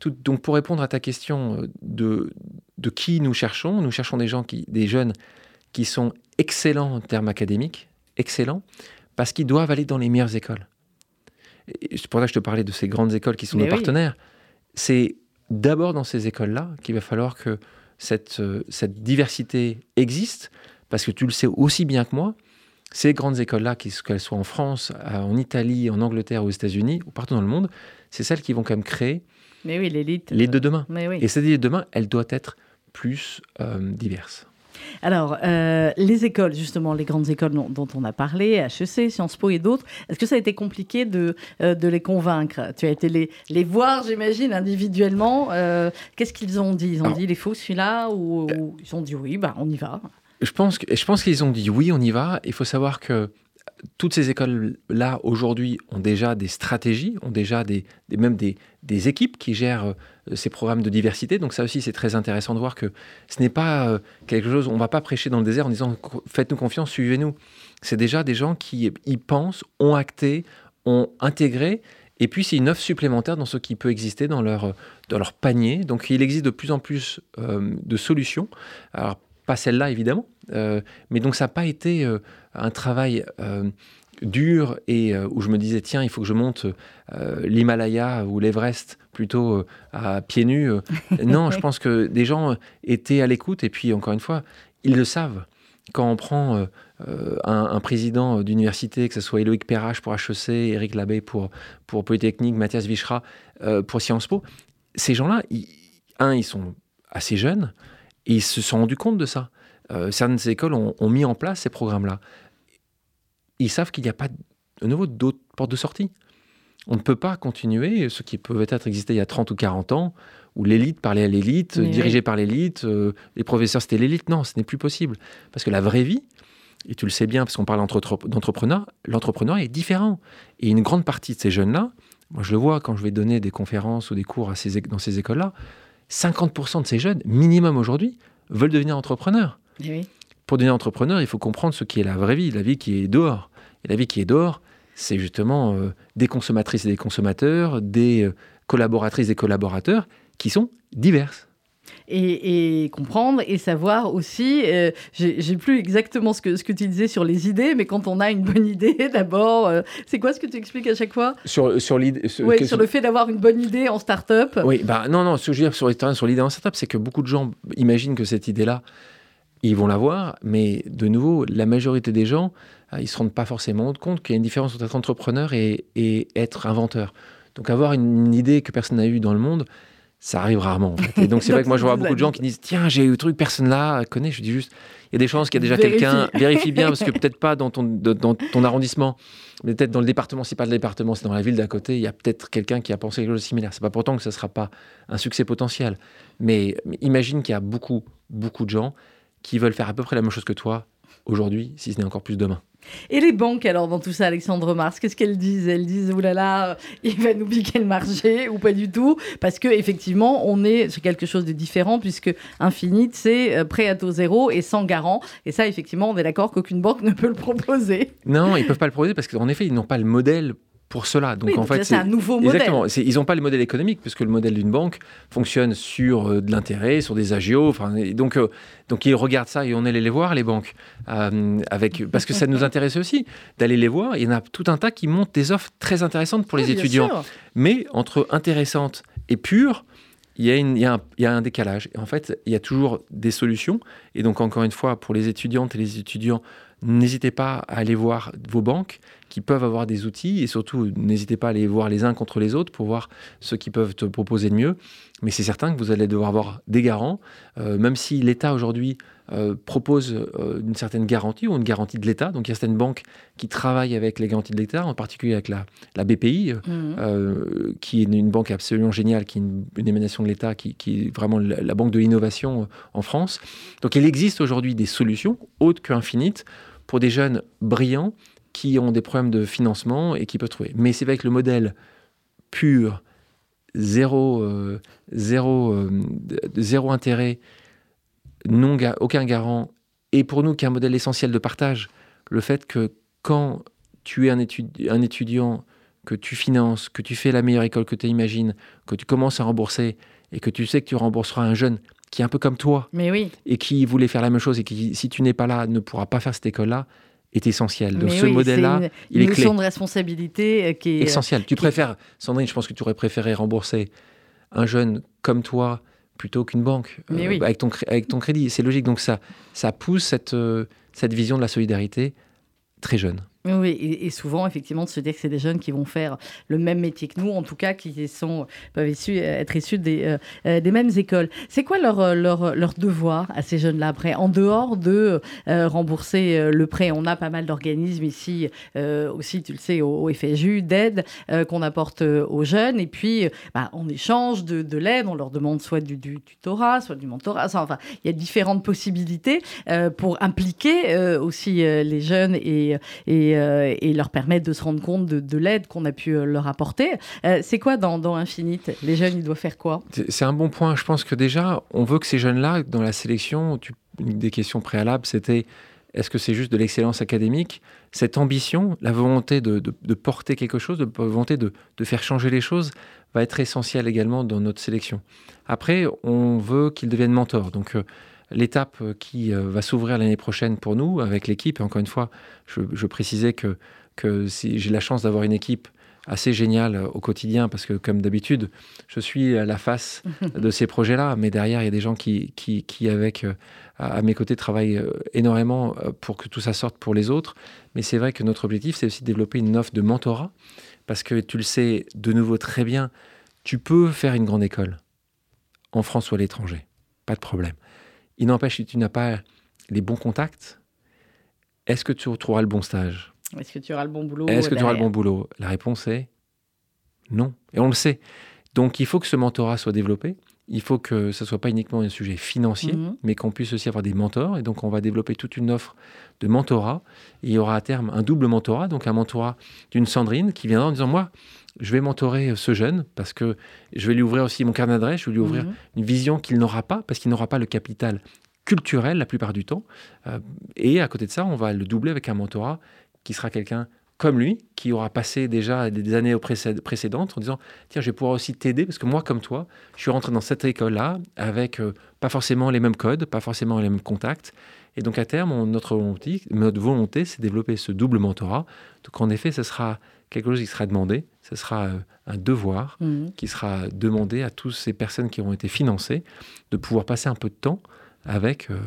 Tout, donc, pour répondre à ta question euh, de, de qui nous cherchons, nous cherchons des gens, qui, des jeunes qui sont excellents en termes académiques, excellents, parce qu'ils doivent aller dans les meilleures écoles. C'est pour ça que je te parlais de ces grandes écoles qui sont Mais nos oui. partenaires. C'est d'abord dans ces écoles-là qu'il va falloir que cette, euh, cette diversité existe, parce que tu le sais aussi bien que moi, ces grandes écoles-là, qu'elles soient en France, en Italie, en Angleterre, aux États-Unis, ou partout dans le monde, c'est celles qui vont quand même créer Mais oui, l'élite. les de demain. Mais oui. Et cette élite de demain, elle doit être plus euh, diverse. Alors, euh, les écoles, justement, les grandes écoles dont, dont on a parlé, HEC, Sciences Po et d'autres, est-ce que ça a été compliqué de, euh, de les convaincre? Tu as été les, les voir, j'imagine, individuellement. Euh, Qu'est-ce qu'ils ont dit? Ils ont Alors- dit, il est faux celui-là ou, ou ils ont dit, oui, bah, on y va Je pense, que- je pense qu'ils ont dit oui, on y va. Il faut savoir que toutes ces écoles-là, aujourd'hui, ont déjà des stratégies, ont déjà des, même des, des équipes qui gèrent euh, ces programmes de diversité. Donc ça aussi, c'est très intéressant de voir que ce n'est pas euh, quelque chose, on ne va pas prêcher dans le désert en disant faites-nous confiance, suivez-nous. C'est déjà des gens qui y pensent, ont acté, ont intégré. Et puis, c'est une offre supplémentaire dans ce qui peut exister dans leur, dans leur panier. Donc, il existe de plus en plus euh, de solutions. Alors, pas celle-là évidemment, euh, mais donc ça n'a pas été euh, un travail euh, dur et où je me disais tiens il faut que je monte l'Himalaya ou l'Everest plutôt à pieds nus. (laughs) non, je pense que des gens étaient à l'écoute et puis encore une fois ils le savent. Quand on prend un, un président d'université, que ce soit Éloïc Perrache pour HEC, Éric Labbé pour, pour Polytechnique, Mathias Vichra pour Sciences Po, ces gens-là, ils- un, ils sont assez jeunes et ils se sont rendus compte de ça. Euh, certaines écoles ont, ont mis en place ces programmes-là. Ils savent qu'il n'y a pas de nouveau d'autres portes de sortie. On ne peut pas continuer ce qui peut être existé il y a 30 ou 40 ans, où l'élite parlait à l'élite, Mais dirigé par l'élite, euh, les professeurs c'était l'élite. Non, ce n'est plus possible. Parce que la vraie vie, et tu le sais bien parce qu'on parle entre- d'entrepreneur, l'entrepreneur est différent. Et une grande partie de ces jeunes-là, moi je le vois quand je vais donner des conférences ou des cours à ces, é- dans ces écoles-là, 50% de ces jeunes, minimum aujourd'hui, veulent devenir entrepreneurs. Eh oui. Pour devenir entrepreneur, il faut comprendre ce qui est la vraie vie, la vie qui est dehors. Et la vie qui est dehors, c'est justement euh, des consommatrices et des consommateurs, des euh, collaboratrices et collaborateurs qui sont diverses. Et, et comprendre et savoir aussi, euh, j'ai plus exactement ce que, ce que tu disais sur les idées, mais quand on a une bonne idée, (laughs) d'abord, euh, c'est quoi ce que tu expliques à chaque fois? Sur, sur l'idée. sur- le fait d'avoir une bonne idée en start-up. Oui, bah non, non, ce que je veux dire sur, l'idée en startup, c'est que beaucoup de gens imaginent que cette idée-là, ils vont l'avoir, mais de nouveau, la majorité des gens, euh, ils ne se rendent pas forcément compte qu'il y a une différence entre être entrepreneur et, et être inventeur. Donc avoir une, idée que personne n'a eue dans le monde, ça arrive rarement. en fait. Et donc c'est (laughs) vrai que moi je vois beaucoup de gens qui disent Tiens, j'ai eu le truc, personne là connaît. Je dis juste Il y a des chances qu'il y a déjà quelqu'un. Vérifie bien, parce que (laughs) peut-être pas dans ton, de- dans ton arrondissement, mais peut-être dans le département. Si pas le département, c'est dans la ville d'à côté. Il y a peut-être quelqu'un qui a pensé quelque chose de similaire. C'est pas pourtant que ça sera pas un succès potentiel. Mais mais imagine qu'il y a beaucoup, beaucoup de gens qui veulent faire à peu près la même chose que toi aujourd'hui, si ce n'est encore plus demain. Et les banques, alors, dans tout ça, Alexandre Mars, qu'est-ce qu'elles disent? Elles disent, oulala, euh, il va nous piquer le marché, ou pas du tout? Parce que effectivement, on est sur quelque chose de différent, puisque Infinite, c'est euh, prêt à taux zéro et sans garant. Et ça, effectivement, on est d'accord qu'aucune banque (laughs) ne peut le proposer. Non, ils peuvent pas le proposer parce qu'en effet, ils n'ont pas le modèle pour cela. Donc Oui, en donc fait, c'est un nouveau modèle. Exactement. Ils n'ont pas le modèle économique, puisque le modèle d'une banque fonctionne sur euh, de l'intérêt, sur des agios. Donc, euh, donc ils regardent ça et on allait les voir, les banques. euh, avec, parce que ça nous intéresse aussi d'aller les voir. Il y en a tout un tas qui montent des offres très intéressantes pour les Oui, étudiants. sûr. Mais entre intéressante et pure, il y, a une- il, y a un, il y a un décalage. Et en fait, il y a toujours des solutions. Et donc, encore une fois, pour les étudiantes et les étudiants, n'hésitez pas à aller voir vos banques qui peuvent avoir des outils. Et surtout, n'hésitez pas à aller voir les uns contre les autres pour voir ce qu'ils peuvent te proposer de mieux. Mais c'est certain que vous allez devoir avoir des garants. Euh, même si l'État aujourd'hui euh, propose euh, une certaine garantie ou une garantie de l'État. Donc, il y a certaines banques qui travaillent avec les garanties de l'État, en particulier avec la, la BPI. Mhm. euh, qui est une, banque absolument géniale, qui est une, une émanation de l'État, qui, qui est vraiment la, la banque de l'innovation en France. Donc il existe aujourd'hui des solutions autres qu'Infinite pour des jeunes brillants qui ont des problèmes de financement et qui peuvent trouver. Mais c'est avec le modèle pur, zéro, euh, zéro, euh, zéro intérêt, non ga- aucun garant, et pour nous qui est un modèle essentiel de partage, le fait que quand tu es un, étudi- un étudiant que tu finances, que tu fais la meilleure école que tu imagines, que tu commences à rembourser et que tu sais que tu rembourseras un jeune qui est un peu comme toi Mais oui. et qui voulait faire la même chose et qui, si tu n'es pas là, ne pourra pas faire cette école-là, est essentiel. Donc Mais ce oui, modèle-là, une, il est une clé. de responsabilité euh, qui est. essentiel. Tu qui- préfères, Sandrine, je pense que tu aurais préféré rembourser un jeune comme toi plutôt qu'une banque euh, oui. avec, ton, avec ton crédit. C'est logique. Donc ça, ça pousse cette, euh, cette vision de la solidarité très jeune. Oui, et, souvent, effectivement, de se dire que c'est des jeunes qui vont faire le même métier que nous, en tout cas, qui sont, peuvent être issus des, euh, euh, des mêmes écoles. C'est quoi leur, euh, leur, leur devoir à ces jeunes-là après En dehors de rembourser le prêt, on a pas mal d'organismes ici, aussi, tu le sais, au, au FSU, d'aide qu'on apporte aux jeunes. Et puis, bah, en échange de, de l'aide, on leur demande soit du, du tutorat, soit du mentorat. Enfin, il y a différentes possibilités pour impliquer aussi les jeunes et, et, euh, et leur permettre de se rendre compte de, de l'aide qu'on a pu euh, leur apporter. Euh, c'est quoi dans, Infinite? Les jeunes, ils doivent faire quoi? C'est un bon point. Je pense que déjà, on veut que ces jeunes-là, dans la sélection, une des questions préalables, c'était est-ce que c'est juste de l'excellence académique? Cette ambition, la volonté de, porter quelque chose, de volonté de, faire changer les choses, va être essentielle également dans notre sélection. Après, on veut qu'ils deviennent mentors. Donc, l'étape qui va s'ouvrir l'année prochaine pour nous avec l'équipe. Et encore une fois, je, je précisais que, que si j'ai la chance d'avoir une équipe assez génial au quotidien parce que, comme d'habitude, je suis à la face (laughs) de ces projets-là, mais derrière, il y a des gens qui, qui, qui avec, euh, à mes côtés, travaillent euh, énormément euh, pour que tout ça sorte pour les autres. Mais c'est vrai que notre objectif, c'est aussi de développer une offre de mentorat parce que tu le sais de nouveau très bien, tu peux faire une grande école en France ou à l'étranger, pas de problème. Il n'empêche, si tu n'as pas les bons contacts, est-ce que tu retrouveras le bon stage? Est-ce que tu auras le bon boulot Est-ce que tu auras le bon boulot? La réponse est non. Et on le sait. Donc il faut que ce mentorat soit développé. Il faut que ce ne soit pas uniquement un sujet financier, mhm. mais qu'on puisse aussi avoir des mentors. Et donc on va développer toute une offre de mentorat. Et il y aura à terme un double mentorat, donc un mentorat d'une Sandrine qui viendra en disant, moi, je vais mentorer ce jeune parce que je vais lui ouvrir aussi mon carnet d'adresse, je vais lui ouvrir mhm. une vision qu'il n'aura pas parce qu'il n'aura pas le capital culturel la plupart du temps. Euh, et à côté de ça, on va le doubler avec un mentorat qui sera quelqu'un comme lui, qui aura passé déjà des années précédentes en disant Tiens, je vais pouvoir aussi t'aider, parce que moi, comme toi, je suis rentré dans cette école-là avec euh, pas forcément les mêmes codes, pas forcément les mêmes contacts. Et donc, à terme, notre volonté, notre volonté c'est développer ce double mentorat. Donc, en effet, ce sera quelque chose qui sera demandé, ce sera euh, un devoir mmh. qui sera demandé à toutes ces personnes qui auront été financées de pouvoir passer un peu de temps avec euh,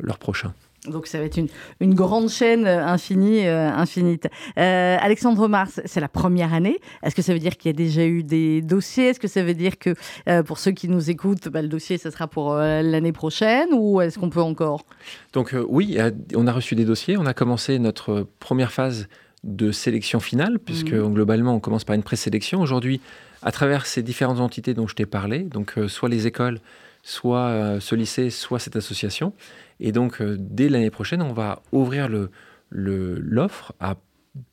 leurs prochains. Donc ça va être une, une grande chaîne euh, infinie, euh, infinite. Euh, Alexandre Mars, c'est la première année. Est-ce que ça veut dire qu'il y a déjà eu des dossiers? Est-ce que ça veut dire que pour ceux qui nous écoutent, bah, le dossier, ce sera pour l'année prochaine ou est-ce qu'on peut encore? Donc oui, on a reçu des dossiers. On a commencé notre première phase de sélection finale, puisque mmh. globalement, on commence par une présélection. Aujourd'hui, à travers ces différentes entités dont je t'ai parlé, donc soit les écoles, soit ce lycée, soit cette association, et donc, euh, dès l'année prochaine, on va ouvrir l'offre le, à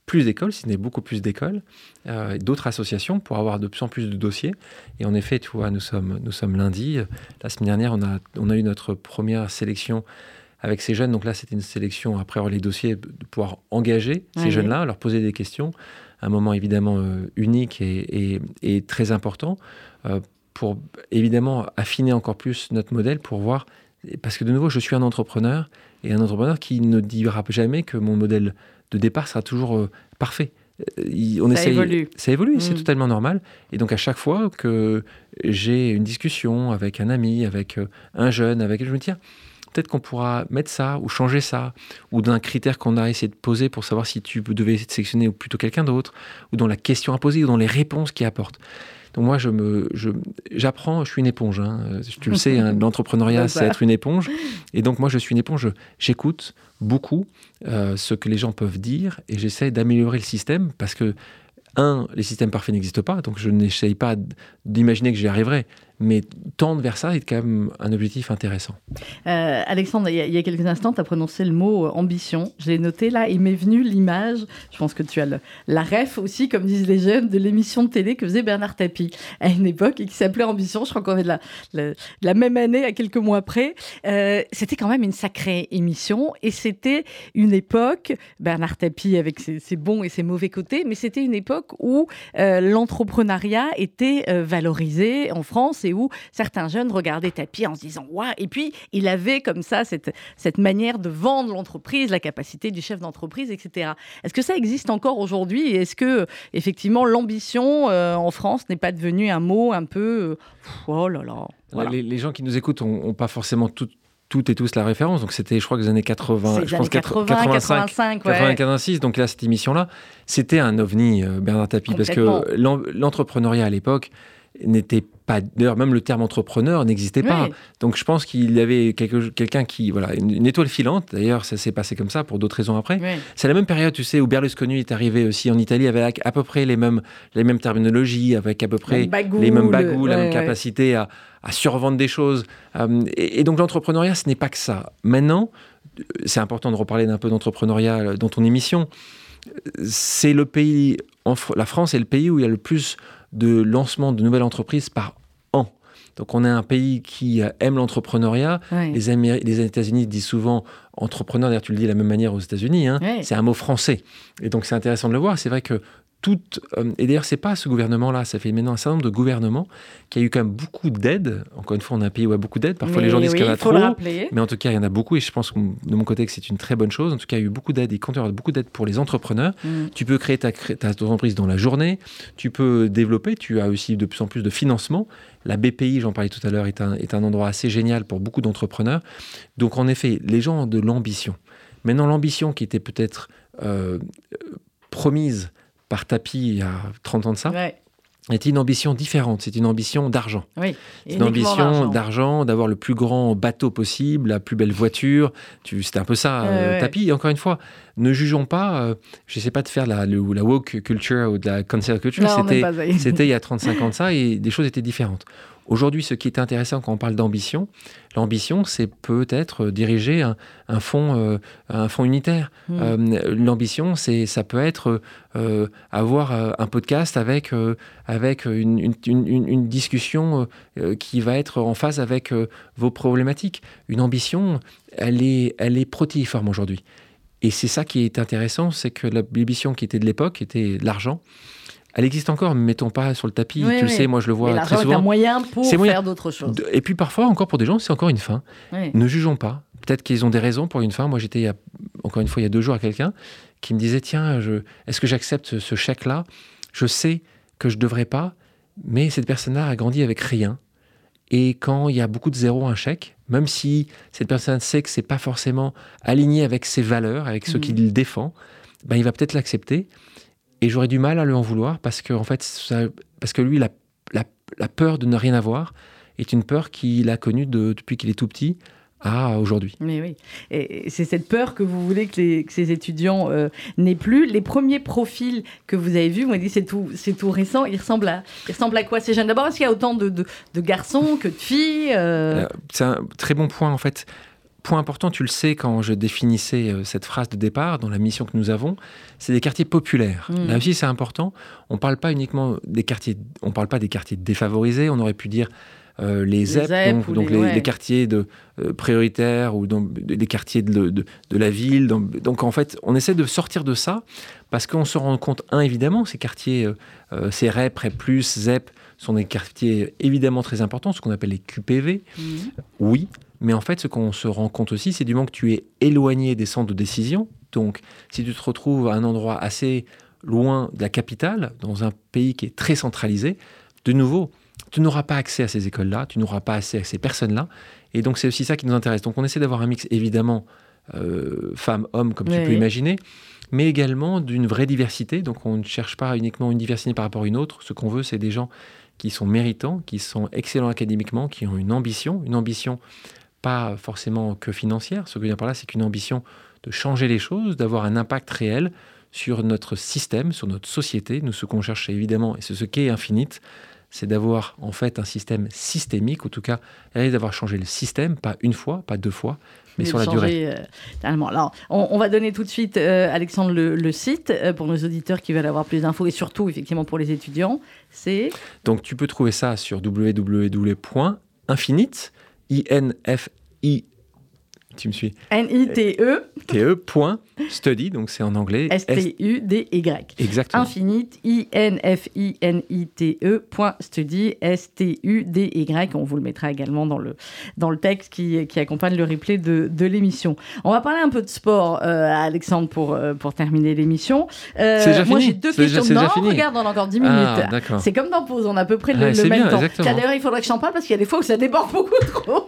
plus d'écoles, si ce n'est beaucoup plus d'écoles, euh, d'autres associations pour avoir de plus en plus de dossiers. Et en effet, tu vois, nous sommes, nous sommes lundi. La semaine dernière, on a, on a eu notre première sélection avec ces jeunes. Donc là, c'était une sélection après avoir les dossiers, de pouvoir engager ces jeunes-là, leur poser des questions. Un moment évidemment euh, unique et, et, très important pour évidemment affiner encore plus notre modèle pour voir parce que de nouveau, je suis un entrepreneur et un entrepreneur qui ne dira jamais que mon modèle de départ sera toujours euh, parfait. Euh, on ça évolue. Ça évolue, c'est mm. totalement normal. Et donc à chaque fois que j'ai une discussion avec un ami, avec euh, un jeune, avec je me dis peut-être qu'on pourra mettre ça ou changer ça, ou d'un critère qu'on a essayé de poser pour savoir si tu devais sélectionner ou plutôt quelqu'un d'autre, ou dans la question à poser, ou dans les réponses qu'il apporte. Donc moi, je me, j'apprends, je, suis une éponge. Hein. Tu le sais, hein, (laughs) l'entrepreneuriat, c'est être une éponge. Et donc moi, je suis une éponge. J'écoute beaucoup euh, ce que les gens peuvent dire et j'essaie d'améliorer le système parce que un, les systèmes parfaits n'existent pas, donc je n'essaye pas d'imaginer que j'y arriverai mais tendre vers ça est quand même un objectif intéressant. Euh, Alexandre, il y, a, quelques instants, tu as prononcé le mot euh, ambition. Je l'ai noté là, il m'est venu l'image, je pense que tu as la ref aussi, comme disent les jeunes, de l'émission de télé que faisait Bernard Tapie à une époque et qui s'appelait Ambition. Je crois qu'on est de la, même année, à quelques mois près. Euh, c'était quand même une sacrée émission et c'était une époque, Bernard Tapie avec ses, bons et ses mauvais côtés, mais c'était une époque où l'entrepreneuriat était valorisé en France où certains jeunes regardaient Tapie en se disant waouh et puis il avait comme ça cette, cette manière de vendre l'entreprise, la capacité du chef d'entreprise, etc. Est-ce que ça existe encore aujourd'hui? Et est-ce que effectivement l'ambition euh, en France n'est pas devenue un mot un peu euh, oh là là les, gens qui nous écoutent n'ont pas forcément tout, toutes et tous la référence. Donc c'était, je crois que les années 80, je pense 80, 85, 85 86. Donc là, cette émission-là, c'était un ovni, euh, Bernard Tapie, parce que l'entrepreneuriat à l'époque, n'était pas. D'ailleurs, même le terme entrepreneur n'existait pas. Donc, je pense qu'il y avait quelqu'un qui. Voilà, une, étoile filante. D'ailleurs, ça s'est passé comme ça pour d'autres raisons après. C'est la même période, tu sais, où Berlusconi est arrivé aussi en Italie avec à peu près les mêmes, les mêmes terminologies, avec à peu près les mêmes bagous, la même capacité à, à, survendre des choses. Euh, et, donc, l'entrepreneuriat, ce n'est pas que ça. Maintenant, c'est important de reparler d'un peu d'entrepreneuriat dans ton émission. C'est le pays, la France est le pays où il y a le plus de lancement de nouvelles entreprises par an. Donc on est un pays qui euh, aime l'entrepreneuriat. Les, les États-Unis disent souvent entrepreneur, d'ailleurs tu le dis de la même manière aux États-Unis, hein. c'est un mot français. Et donc c'est intéressant de le voir. C'est vrai que toute. euh, et d'ailleurs, c'est pas ce gouvernement-là, ça fait maintenant un certain nombre de gouvernements qui a eu quand même beaucoup d'aides. Encore une fois, on a un pays où il y a beaucoup d'aides. Parfois, les gens disent oui, qu'il y en a trop. Mais en tout cas, il y en a beaucoup et je pense que de mon côté que c'est une très bonne chose. En tout cas, il y a eu beaucoup d'aides et il compte y avoir beaucoup d'aides pour les entrepreneurs. Mm. Tu peux créer ta, ta entreprise dans la journée, tu peux développer, tu as aussi de plus en plus de financement. La BPI, j'en parlais tout à l'heure, est un, est un endroit assez génial pour beaucoup d'entrepreneurs. Donc en effet, les gens ont de l'ambition. Maintenant, l'ambition qui était peut-être euh, euh, promise par Tapi il y a 30 ans de ça, Ouais. était une ambition différente. C'est une ambition d'argent. Oui. C'est une ambition d'argent. d'avoir le plus grand bateau possible, la plus belle voiture. Tu, c'était un peu ça, euh, tapis. Et encore une fois, ne jugeons pas. euh, je sais pas de faire la, le- la woke culture ou de la cancel culture. (laughs) C'était il y a 35 ans de ça et des choses étaient différentes. Aujourd'hui, ce qui est intéressant quand on parle d'ambition, l'ambition, c'est peut-être diriger un, un fonds, euh, un fonds unitaire. Mm. Euh, l'ambition, c'est, ça peut être euh, avoir euh, un podcast avec, euh, avec une, une- une- une- une discussion euh, euh, qui va être en phase avec euh, vos problématiques. Une ambition, elle est, elle est protéiforme aujourd'hui. Et c'est ça qui est intéressant, c'est que la- l'ambition qui était de l'époque était de l'argent. Elle existe encore, mais mettons pas sur le tapis. Oui, tu le sais, moi je le vois très est un souvent. moyen pour C'est faire moyen. d'autres choses. Et puis parfois, encore pour des gens, c'est encore une fin. Oui. Ne jugeons pas. Peut-être qu'ils ont des raisons pour une fin. Moi, j'étais, a- encore une fois, il y a deux jours à quelqu'un qui me disait Tiens, je, est-ce que j'accepte ce, ce chèque-là? Je sais que je ne devrais pas, mais cette personne-là a grandi avec rien. Et quand il y a beaucoup de zéros à un chèque, même si cette personne sait que c'est pas forcément aligné avec ses valeurs, avec ce Mhm. qu'il défend, ben, il va peut-être l'accepter. Et j'aurais du mal à lui en vouloir parce que, en fait, ça- parce que lui, la, la- la peur de ne rien avoir est une peur qu'il a connue de- depuis qu'il est tout petit à aujourd'hui. Mais oui, et c'est cette peur que vous voulez que, les, que ces étudiants euh, n'aient plus. Les premiers profils que vous avez vus, vous m'avez dit c'est tout, c'est tout récent. Ils ressemblent à, ils ressemblent à quoi ces jeunes? D'abord, est-ce qu'il y a autant de, de- de garçons que de filles euh, Euh, C'est un très bon point en fait. Point important, tu le sais quand je définissais euh, cette phrase de départ dans la mission que nous avons, c'est des quartiers populaires. Mm. Là aussi, c'est important. On parle pas uniquement des quartiers, on parle pas des quartiers défavorisés. On aurait pu dire euh, les ZEP, ZEP donc, donc les- les, ouais. les quartiers de, euh, prioritaires ou donc, des quartiers de, de- de la ville. Donc, donc, en fait, on essaie de sortir de ça parce qu'on se rend compte, un, évidemment, ces quartiers, euh, ces REP, REP+, ZEP, sont des quartiers évidemment très importants, ce qu'on appelle les QPV. Mhm. Oui, mais en fait, ce qu'on se rend compte aussi, c'est du moment que tu es éloigné des centres de décision. Donc, si tu te retrouves à un endroit assez loin de la capitale, dans un pays qui est très centralisé, de nouveau, tu n'auras pas accès à ces écoles-là, tu n'auras pas accès à ces personnes-là. Et donc, c'est aussi ça qui nous intéresse. Donc, on essaie d'avoir un mix, évidemment, euh, femmes, hommes, comme Oui, tu peux imaginer, mais également d'une vraie diversité. Donc, on ne cherche pas uniquement une diversité par rapport à une autre. Ce qu'on veut, c'est des gens qui sont méritants, qui sont excellents académiquement, qui ont une ambition, une ambition pas forcément que financière. Ce que je veux dire par là, c'est qu'une ambition de changer les choses, d'avoir un impact réel sur notre système, sur notre société. Nous, ce qu'on cherche évidemment, et c'est ce qu'est Infinite, c'est d'avoir en fait un système systémique, en tout cas, d'avoir changé le système, pas une fois, pas deux fois, mais sur la durée. euh. Alors, on, on va donner tout de suite, euh, Alexandre, le, le site euh, pour nos auditeurs qui veulent avoir plus d'infos et surtout, effectivement, pour les étudiants. C'est Donc tu peux trouver ça sur www.infinite, I-N-F-I, tu me suis, N-I-T-E, T-E, point, study, donc c'est en anglais. S- S-T-U-D-Y. Exactement. Infinite, I-N-F-I-N-I-T-E, E, point study, S-T-U-D-Y. On vous le mettra également dans le, dans le texte qui, qui accompagne le replay de, de l'émission. On va parler un peu de sport, euh, Alexandre, pour, euh, pour terminer l'émission. Euh, C'est déjà moi, j'ai deux questions. déjà non, regarde, on a encore 10 minutes. Ah, d'accord. C'est comme dans pause, on a à peu près le, c'est même bien, temps. D'ailleurs, il faudrait que je t'en parle parce qu'il y a des fois où ça déborde beaucoup trop.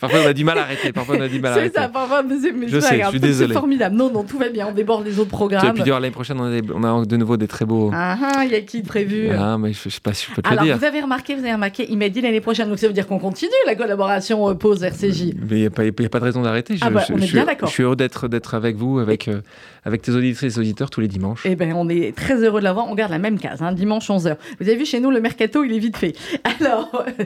Parfois on a du mal à arrêter, parfois on a (laughs) du mal à c'est ça, parfois, mais c'est Je sais, je suis désolé. C'est formidable. Non, non, tout va bien. On déborde les autres Et programmes. puis l'année prochaine, on a, des- on a de nouveau des très beaux. Ah, ah, il y a qui de prévu Ah, mais je, je sais pas si je peux te Alors, le dire. vous avez remarqué, vous avez remarqué, il m'a dit l'année prochaine, donc ça veut dire qu'on continue la collaboration euh, pause RCJ. Mais il n'y a, pas- y a pas de raison d'arrêter. Je, Ah bah, je- on est je bien suis- d'accord. Je suis heureux d'être d'être avec vous, avec, euh, avec tes auditrices et auditeurs tous les dimanches. Eh ben, on est très heureux de l'avoir. On garde la même case, hein, dimanche 11h. Vous avez vu, chez nous, le mercato, il est vite fait. (laughs) Alors, euh,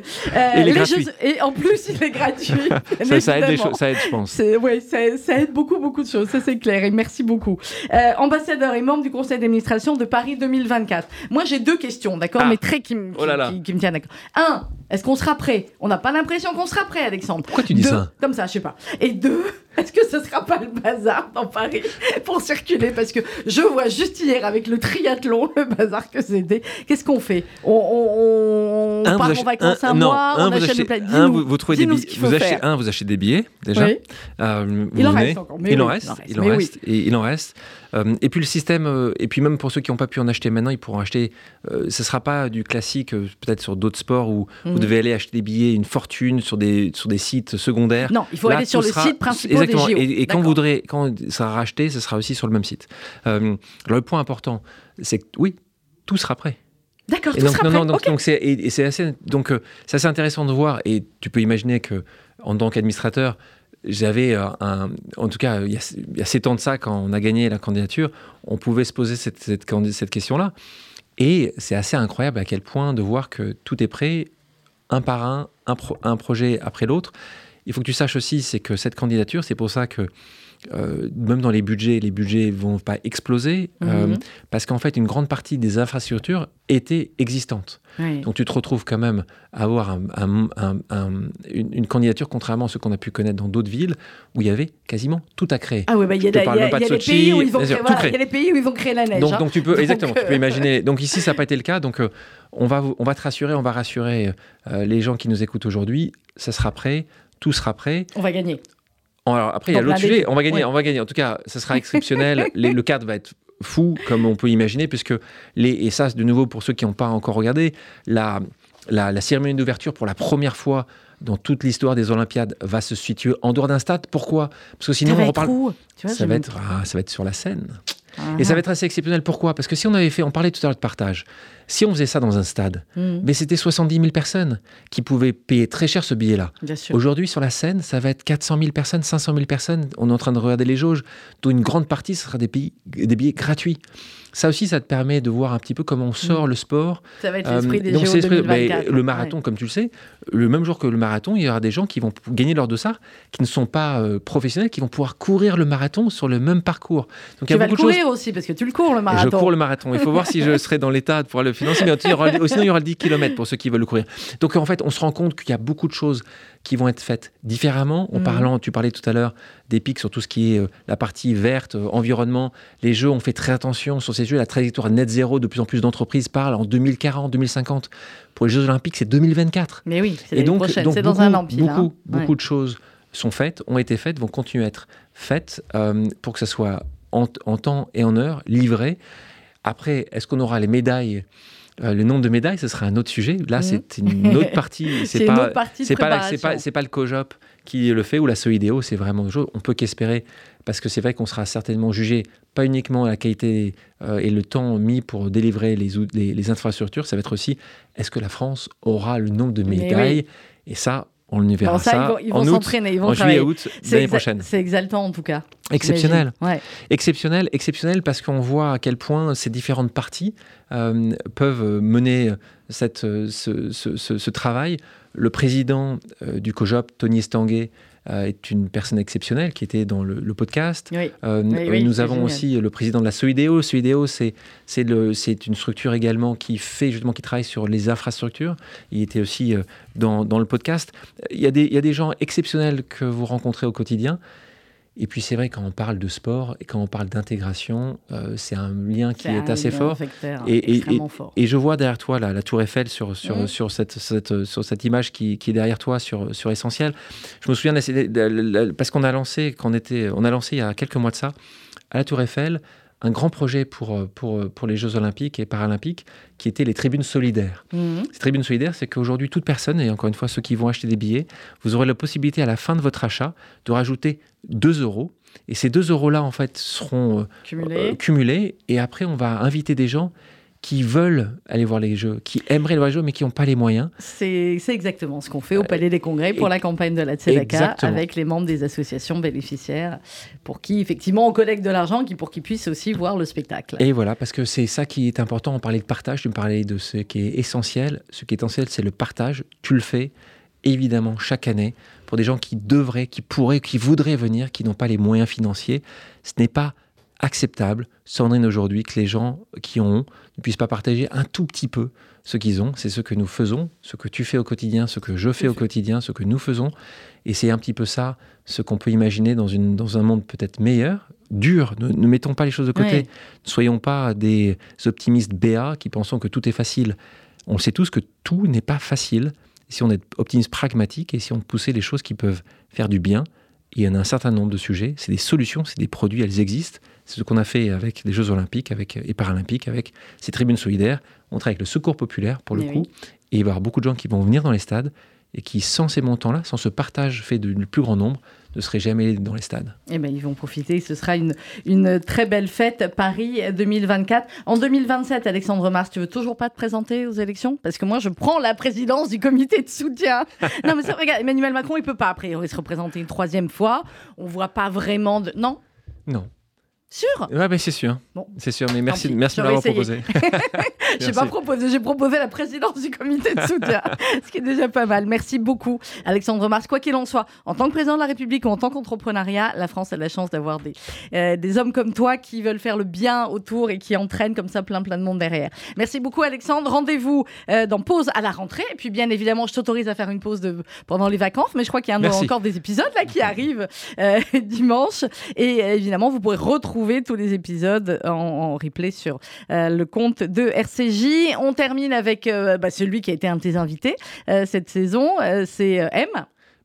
Et il est les gratuit. jeux- et en plus, il est gratuit. (laughs) ça, ça aide les évidemment. choses, ça aide, je pense. C'est- ouais, ça, ça aide beaucoup, beaucoup de choses, ça c'est clair, et merci beaucoup. Euh, ambassadeur et membre du conseil d'administration de Paris 2024. Moi j'ai deux questions, d'accord, Ah. mais très qui, me- Oh là là. qui- qui me tiennent cœur. Un, est-ce qu'on sera prêt? On n'a pas l'impression qu'on sera prêt, Alexandre. Pourquoi tu dis Deux, ça? Comme ça, je sais pas. Et deux, Est-ce que ce sera pas le bazar dans Paris pour circuler? Parce que je vois juste hier avec le triathlon, le bazar que c'était. Qu'est-ce qu'on fait? On, on, on Un, part en vacances un, mois, un, on achète achetez- le plat. un, Dis-nous. vous, vous trouvez des billets. Vous achetez, un, vous achetez des billets déjà. Oui. Euh, Il en venez. encore, il, en reste, il en reste, en il en reste. Euh, et puis le système, euh, et puis même pour ceux qui n'ont pas pu en acheter maintenant, ils pourront acheter. euh, ce ne sera pas du classique, peut-être sur d'autres sports où Mhm. vous devez aller acheter des billets, une fortune sur des, sur des sites secondaires. Non, il faut Là, aller sur le sera- site principal Exactement. des JO. Et, et quand, vous voudrez, quand ça sera racheté, ce sera aussi sur le même site. Alors le point important, c'est que oui, tout sera prêt. D'accord, tout donc, sera non, prêt. non, donc, Ok. donc c'est et, et c'est assez donc c'est assez intéressant de voir et tu peux imaginer que en tant qu'administrateur j'avais euh, un en tout cas il y, a, il de ça quand on a gagné la candidature on pouvait se poser cette, cette, candi- cette question là et c'est assez incroyable à quel point de voir que tout est prêt un par un un, un projet après l'autre. Il faut que tu saches aussi c'est que cette candidature c'est pour ça que euh, même dans les budgets, les budgets vont pas exploser euh, Mhm. parce qu'en fait, une grande partie des infrastructures étaient existantes. Oui. Donc tu te retrouves quand même à avoir un- un- un- un- une, une candidature, contrairement à ce qu'on a pu connaître dans d'autres villes, où il y avait quasiment tout à créer. Ah oui, bah, il y a, les pays où ils vont créer, tout voilà, il y a créer. les pays où ils vont créer la neige. Donc, hein. donc tu peux Donc, exactement, tu euh, peux imaginer. (laughs) Donc ici, ça n'a pas été le cas. Donc euh, on va on va te rassurer, on va rassurer euh, les gens qui nous écoutent aujourd'hui. Ça sera prêt, tout sera prêt. On va gagner. Alors après, il y a l'autre sujet. On va gagner, Ouais. on va gagner. En tout cas, ça sera exceptionnel. (laughs) Les- le cadre va être fou, comme on peut imaginer, puisque les et ça, de nouveau pour ceux qui n'ont pas encore regardé, la la, la cérémonie d'ouverture pour la première fois dans toute l'histoire des Olympiades va se situer en dehors d'un stade. Pourquoi? Parce que sinon, on reparle. où Tu vois, Ça va être, ah, ça va être sur la scène. Et ça va être assez exceptionnel. Pourquoi? Parce que si on avait fait, on parlait tout à l'heure de partage. Si on faisait ça dans un stade, Mhm, mais c'était 70 000 personnes qui pouvaient payer très cher ce billet-là. Aujourd'hui, sur la scène, ça va être 400 000 personnes, 500 000 personnes. On est en train de regarder les jauges, dont une grande partie, ce sera des, pays, des billets gratuits. Ça aussi, ça te permet de voir un petit peu comment on sort le sport. Ça va être Euh, l'esprit des donc c'est l'esprit- 2024. ben, le marathon, comme tu le sais, le même jour que le marathon, il y aura des gens qui vont gagner leur dossard, qui ne sont pas euh, professionnels, qui vont pouvoir courir le marathon sur le même parcours. Donc il Tu y vas a le beaucoup de choses. courir aussi, parce que tu le cours le marathon. Je cours le marathon. Il faut voir si je (laughs) serai dans l'état de pouvoir le financer. Mais sinon, il y aura, sinon, il y aura le 10 km pour ceux qui veulent le courir. Donc, en fait, on se rend compte qu'il y a beaucoup de choses qui vont être faites différemment. En Mhm. parlant, tu parlais tout à l'heure des pics sur tout ce qui est euh, la partie verte, euh, environnement. Les jeux, on fait très attention sur ces jeux. La trajectoire net zéro, de plus en plus d'entreprises parlent en 2040, 2050. Pour les Jeux Olympiques, c'est 2024. Mais oui, c'est donc, prochaine. donc C'est dans beaucoup, un empire. beaucoup, hein. beaucoup Ouais. de choses sont faites, ont été faites, vont continuer à être faites euh, pour que ça soit en, en temps et en heure, livré. Après, est-ce qu'on aura les médailles Euh, le nombre de médailles, ce sera un autre sujet. Là, Mhm. c'est une (laughs) autre partie. C'est une pas, autre partie de c'est pas, pas, pas le COJOP qui le fait ou la SOIDEO, c'est vraiment autre chose. On peut qu'espérer, parce que c'est vrai qu'on sera certainement jugé pas uniquement à la qualité euh, et le temps mis pour délivrer les, out- les, les infrastructures, ça va être aussi est-ce que la France aura le nombre de médailles? Et ça, on le verra Bon, ça, ils vont- ils vont en août, s'entraîner, ils vont en juillet, août l'année prochaine. C'est exaltant en tout cas. Exceptionnel. Ouais. exceptionnel, exceptionnel parce qu'on voit à quel point ces différentes parties euh, peuvent mener cette, euh, ce, ce- ce- ce travail. Le président euh, du COJOP, Tony Estanguet, est une personne exceptionnelle qui était dans le, le podcast. Oui. Euh, Oui, euh, oui, nous avons génial. aussi le président de la SOIDEO. SOIDEO, c'est une structure également qui fait justement qui travaille sur les infrastructures. Il était aussi euh, dans, dans le podcast. Il y, a des, il y a des gens exceptionnels que vous rencontrez au quotidien. Et puis c'est vrai quand on parle de sport et quand on parle d'intégration, euh, c'est un lien qui est assez fort. Et- et- extrêmement fort. Et je vois derrière toi la, la tour Eiffel sur, sur, Mhm. sur, cette, cette- sur cette image qui, qui est derrière toi sur, sur Essentiel. Je me souviens, parce qu'on a lancé, qu'on était, on a lancé il y a quelques mois de ça, à la tour Eiffel, un grand projet pour, pour, pour les Jeux Olympiques et Paralympiques qui était les tribunes solidaires. Mhm. Ces tribunes solidaires, c'est qu'aujourd'hui, toute personne, et encore une fois, ceux qui vont acheter des billets, vous aurez la possibilité à la fin de votre achat de rajouter 2 euros. Et ces 2 euros-là, en fait, seront euh, Cumulé. euh, cumulés. Et après, on va inviter des gens qui veulent aller voir les jeux, qui aimeraient aller voir les jeux, mais qui n'ont pas les moyens. C'est exactement ce qu'on fait au Palais des Congrès pour et- la campagne de la Tzedaka avec les membres des associations bénéficiaires pour qui, effectivement, on collecte de l'argent pour qu'ils puissent aussi voir le spectacle. Et voilà, parce que c'est ça qui est important. On parlait de partage, tu me parlais de ce qui est essentiel. Ce qui est essentiel, c'est le partage. Tu le fais, évidemment, chaque année, pour des gens qui devraient, qui pourraient, qui voudraient venir, qui n'ont pas les moyens financiers. Ce n'est pas acceptable, Sandrine, aujourd'hui, que les gens qui ont ne puissent pas partager un tout petit peu ce qu'ils ont. C'est ce que nous faisons, ce que tu fais au quotidien, ce que je fais au quotidien, ce que nous faisons. Et c'est un petit peu ça, ce qu'on peut imaginer dans, une, dans un monde peut-être meilleur, dur. Ne, ne mettons pas les choses de côté. Ouais. Ne soyons pas des optimistes béats qui pensons que tout est facile. On sait tous que tout n'est pas facile. Si on est optimiste pragmatique et si on poussait les choses qui peuvent faire du bien, il y en a un certain nombre de sujets. C'est des solutions, c'est des produits, elles existent. C'est ce qu'on a fait avec les Jeux Olympiques avec, et Paralympiques, avec ces tribunes solidaires. On travaille avec le Secours Populaire, pour le Eh coup. oui. Et il va y avoir beaucoup de gens qui vont venir dans les stades et qui, sans ces montants-là, sans ce partage fait du plus grand nombre, ne seraient jamais dans les stades. Eh ben, ils vont profiter. Ce sera une, une très belle fête, Paris 2024. En 2027, Alexandre Mars, tu veux toujours pas te présenter aux élections? Parce que moi, je prends la présidence du comité de soutien. (laughs) non, mais ça, regarde, Emmanuel Macron, il peut pas, a priori, se représenter une troisième fois. On voit pas vraiment de. Non? Non. Sûr? Ouais, mais c'est sûr. Bon. C'est sûr, mais merci, merci de m'avoir proposé. (laughs) J'ai pas proposé, j'ai proposé la présidence du comité de soutien, (laughs) ce qui est déjà pas mal. Merci beaucoup, Alexandre Mars. Quoi qu'il en soit, en tant que président de la République ou en tant qu'entrepreneuriat, la France a la chance d'avoir des, euh, des hommes comme toi qui veulent faire le bien autour et qui entraînent comme ça plein plein de monde derrière. Merci beaucoup, Alexandre. Rendez-vous euh, dans pause à la rentrée. Et puis, bien évidemment, je t'autorise à faire une pause de, pendant les vacances, mais je crois qu'il y a un- encore des épisodes là qui arrivent euh, (laughs) dimanche. Et évidemment, vous pourrez retrouver tous les épisodes en, en replay sur le compte de On termine avec euh, bah, celui qui a été un de tes invités euh, cette saison, euh, c'est M.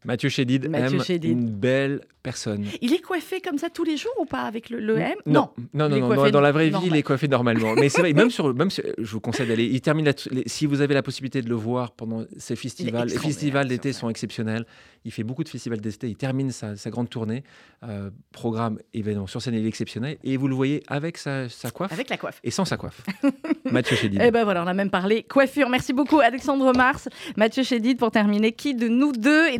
Mathieu Chédid Mathieu aime Chédid. une belle personne. Il est coiffé comme ça tous les jours ou pas avec le, le M? Non, non, non, non, dans, la vraie vie, il est coiffé normalement. Mais c'est vrai, (laughs) même sur, même sur- je vous conseille d'aller. Il termine les- si vous avez la possibilité de le voir pendant ces festivals. Les festivals d'été sont exceptionnels. Il fait beaucoup de festivals d'été. Il termine sa, sa grande tournée. Euh, programme événement sur scène, il est exceptionnel. Et vous le voyez avec sa, sa coiffe Avec la coiffe. et sans sa coiffe. (laughs) Mathieu Chédid. Eh ben voilà, on a même parlé coiffure. Merci beaucoup Alexandre Mars, Mathieu Chédid pour terminer. Qui de nous deux est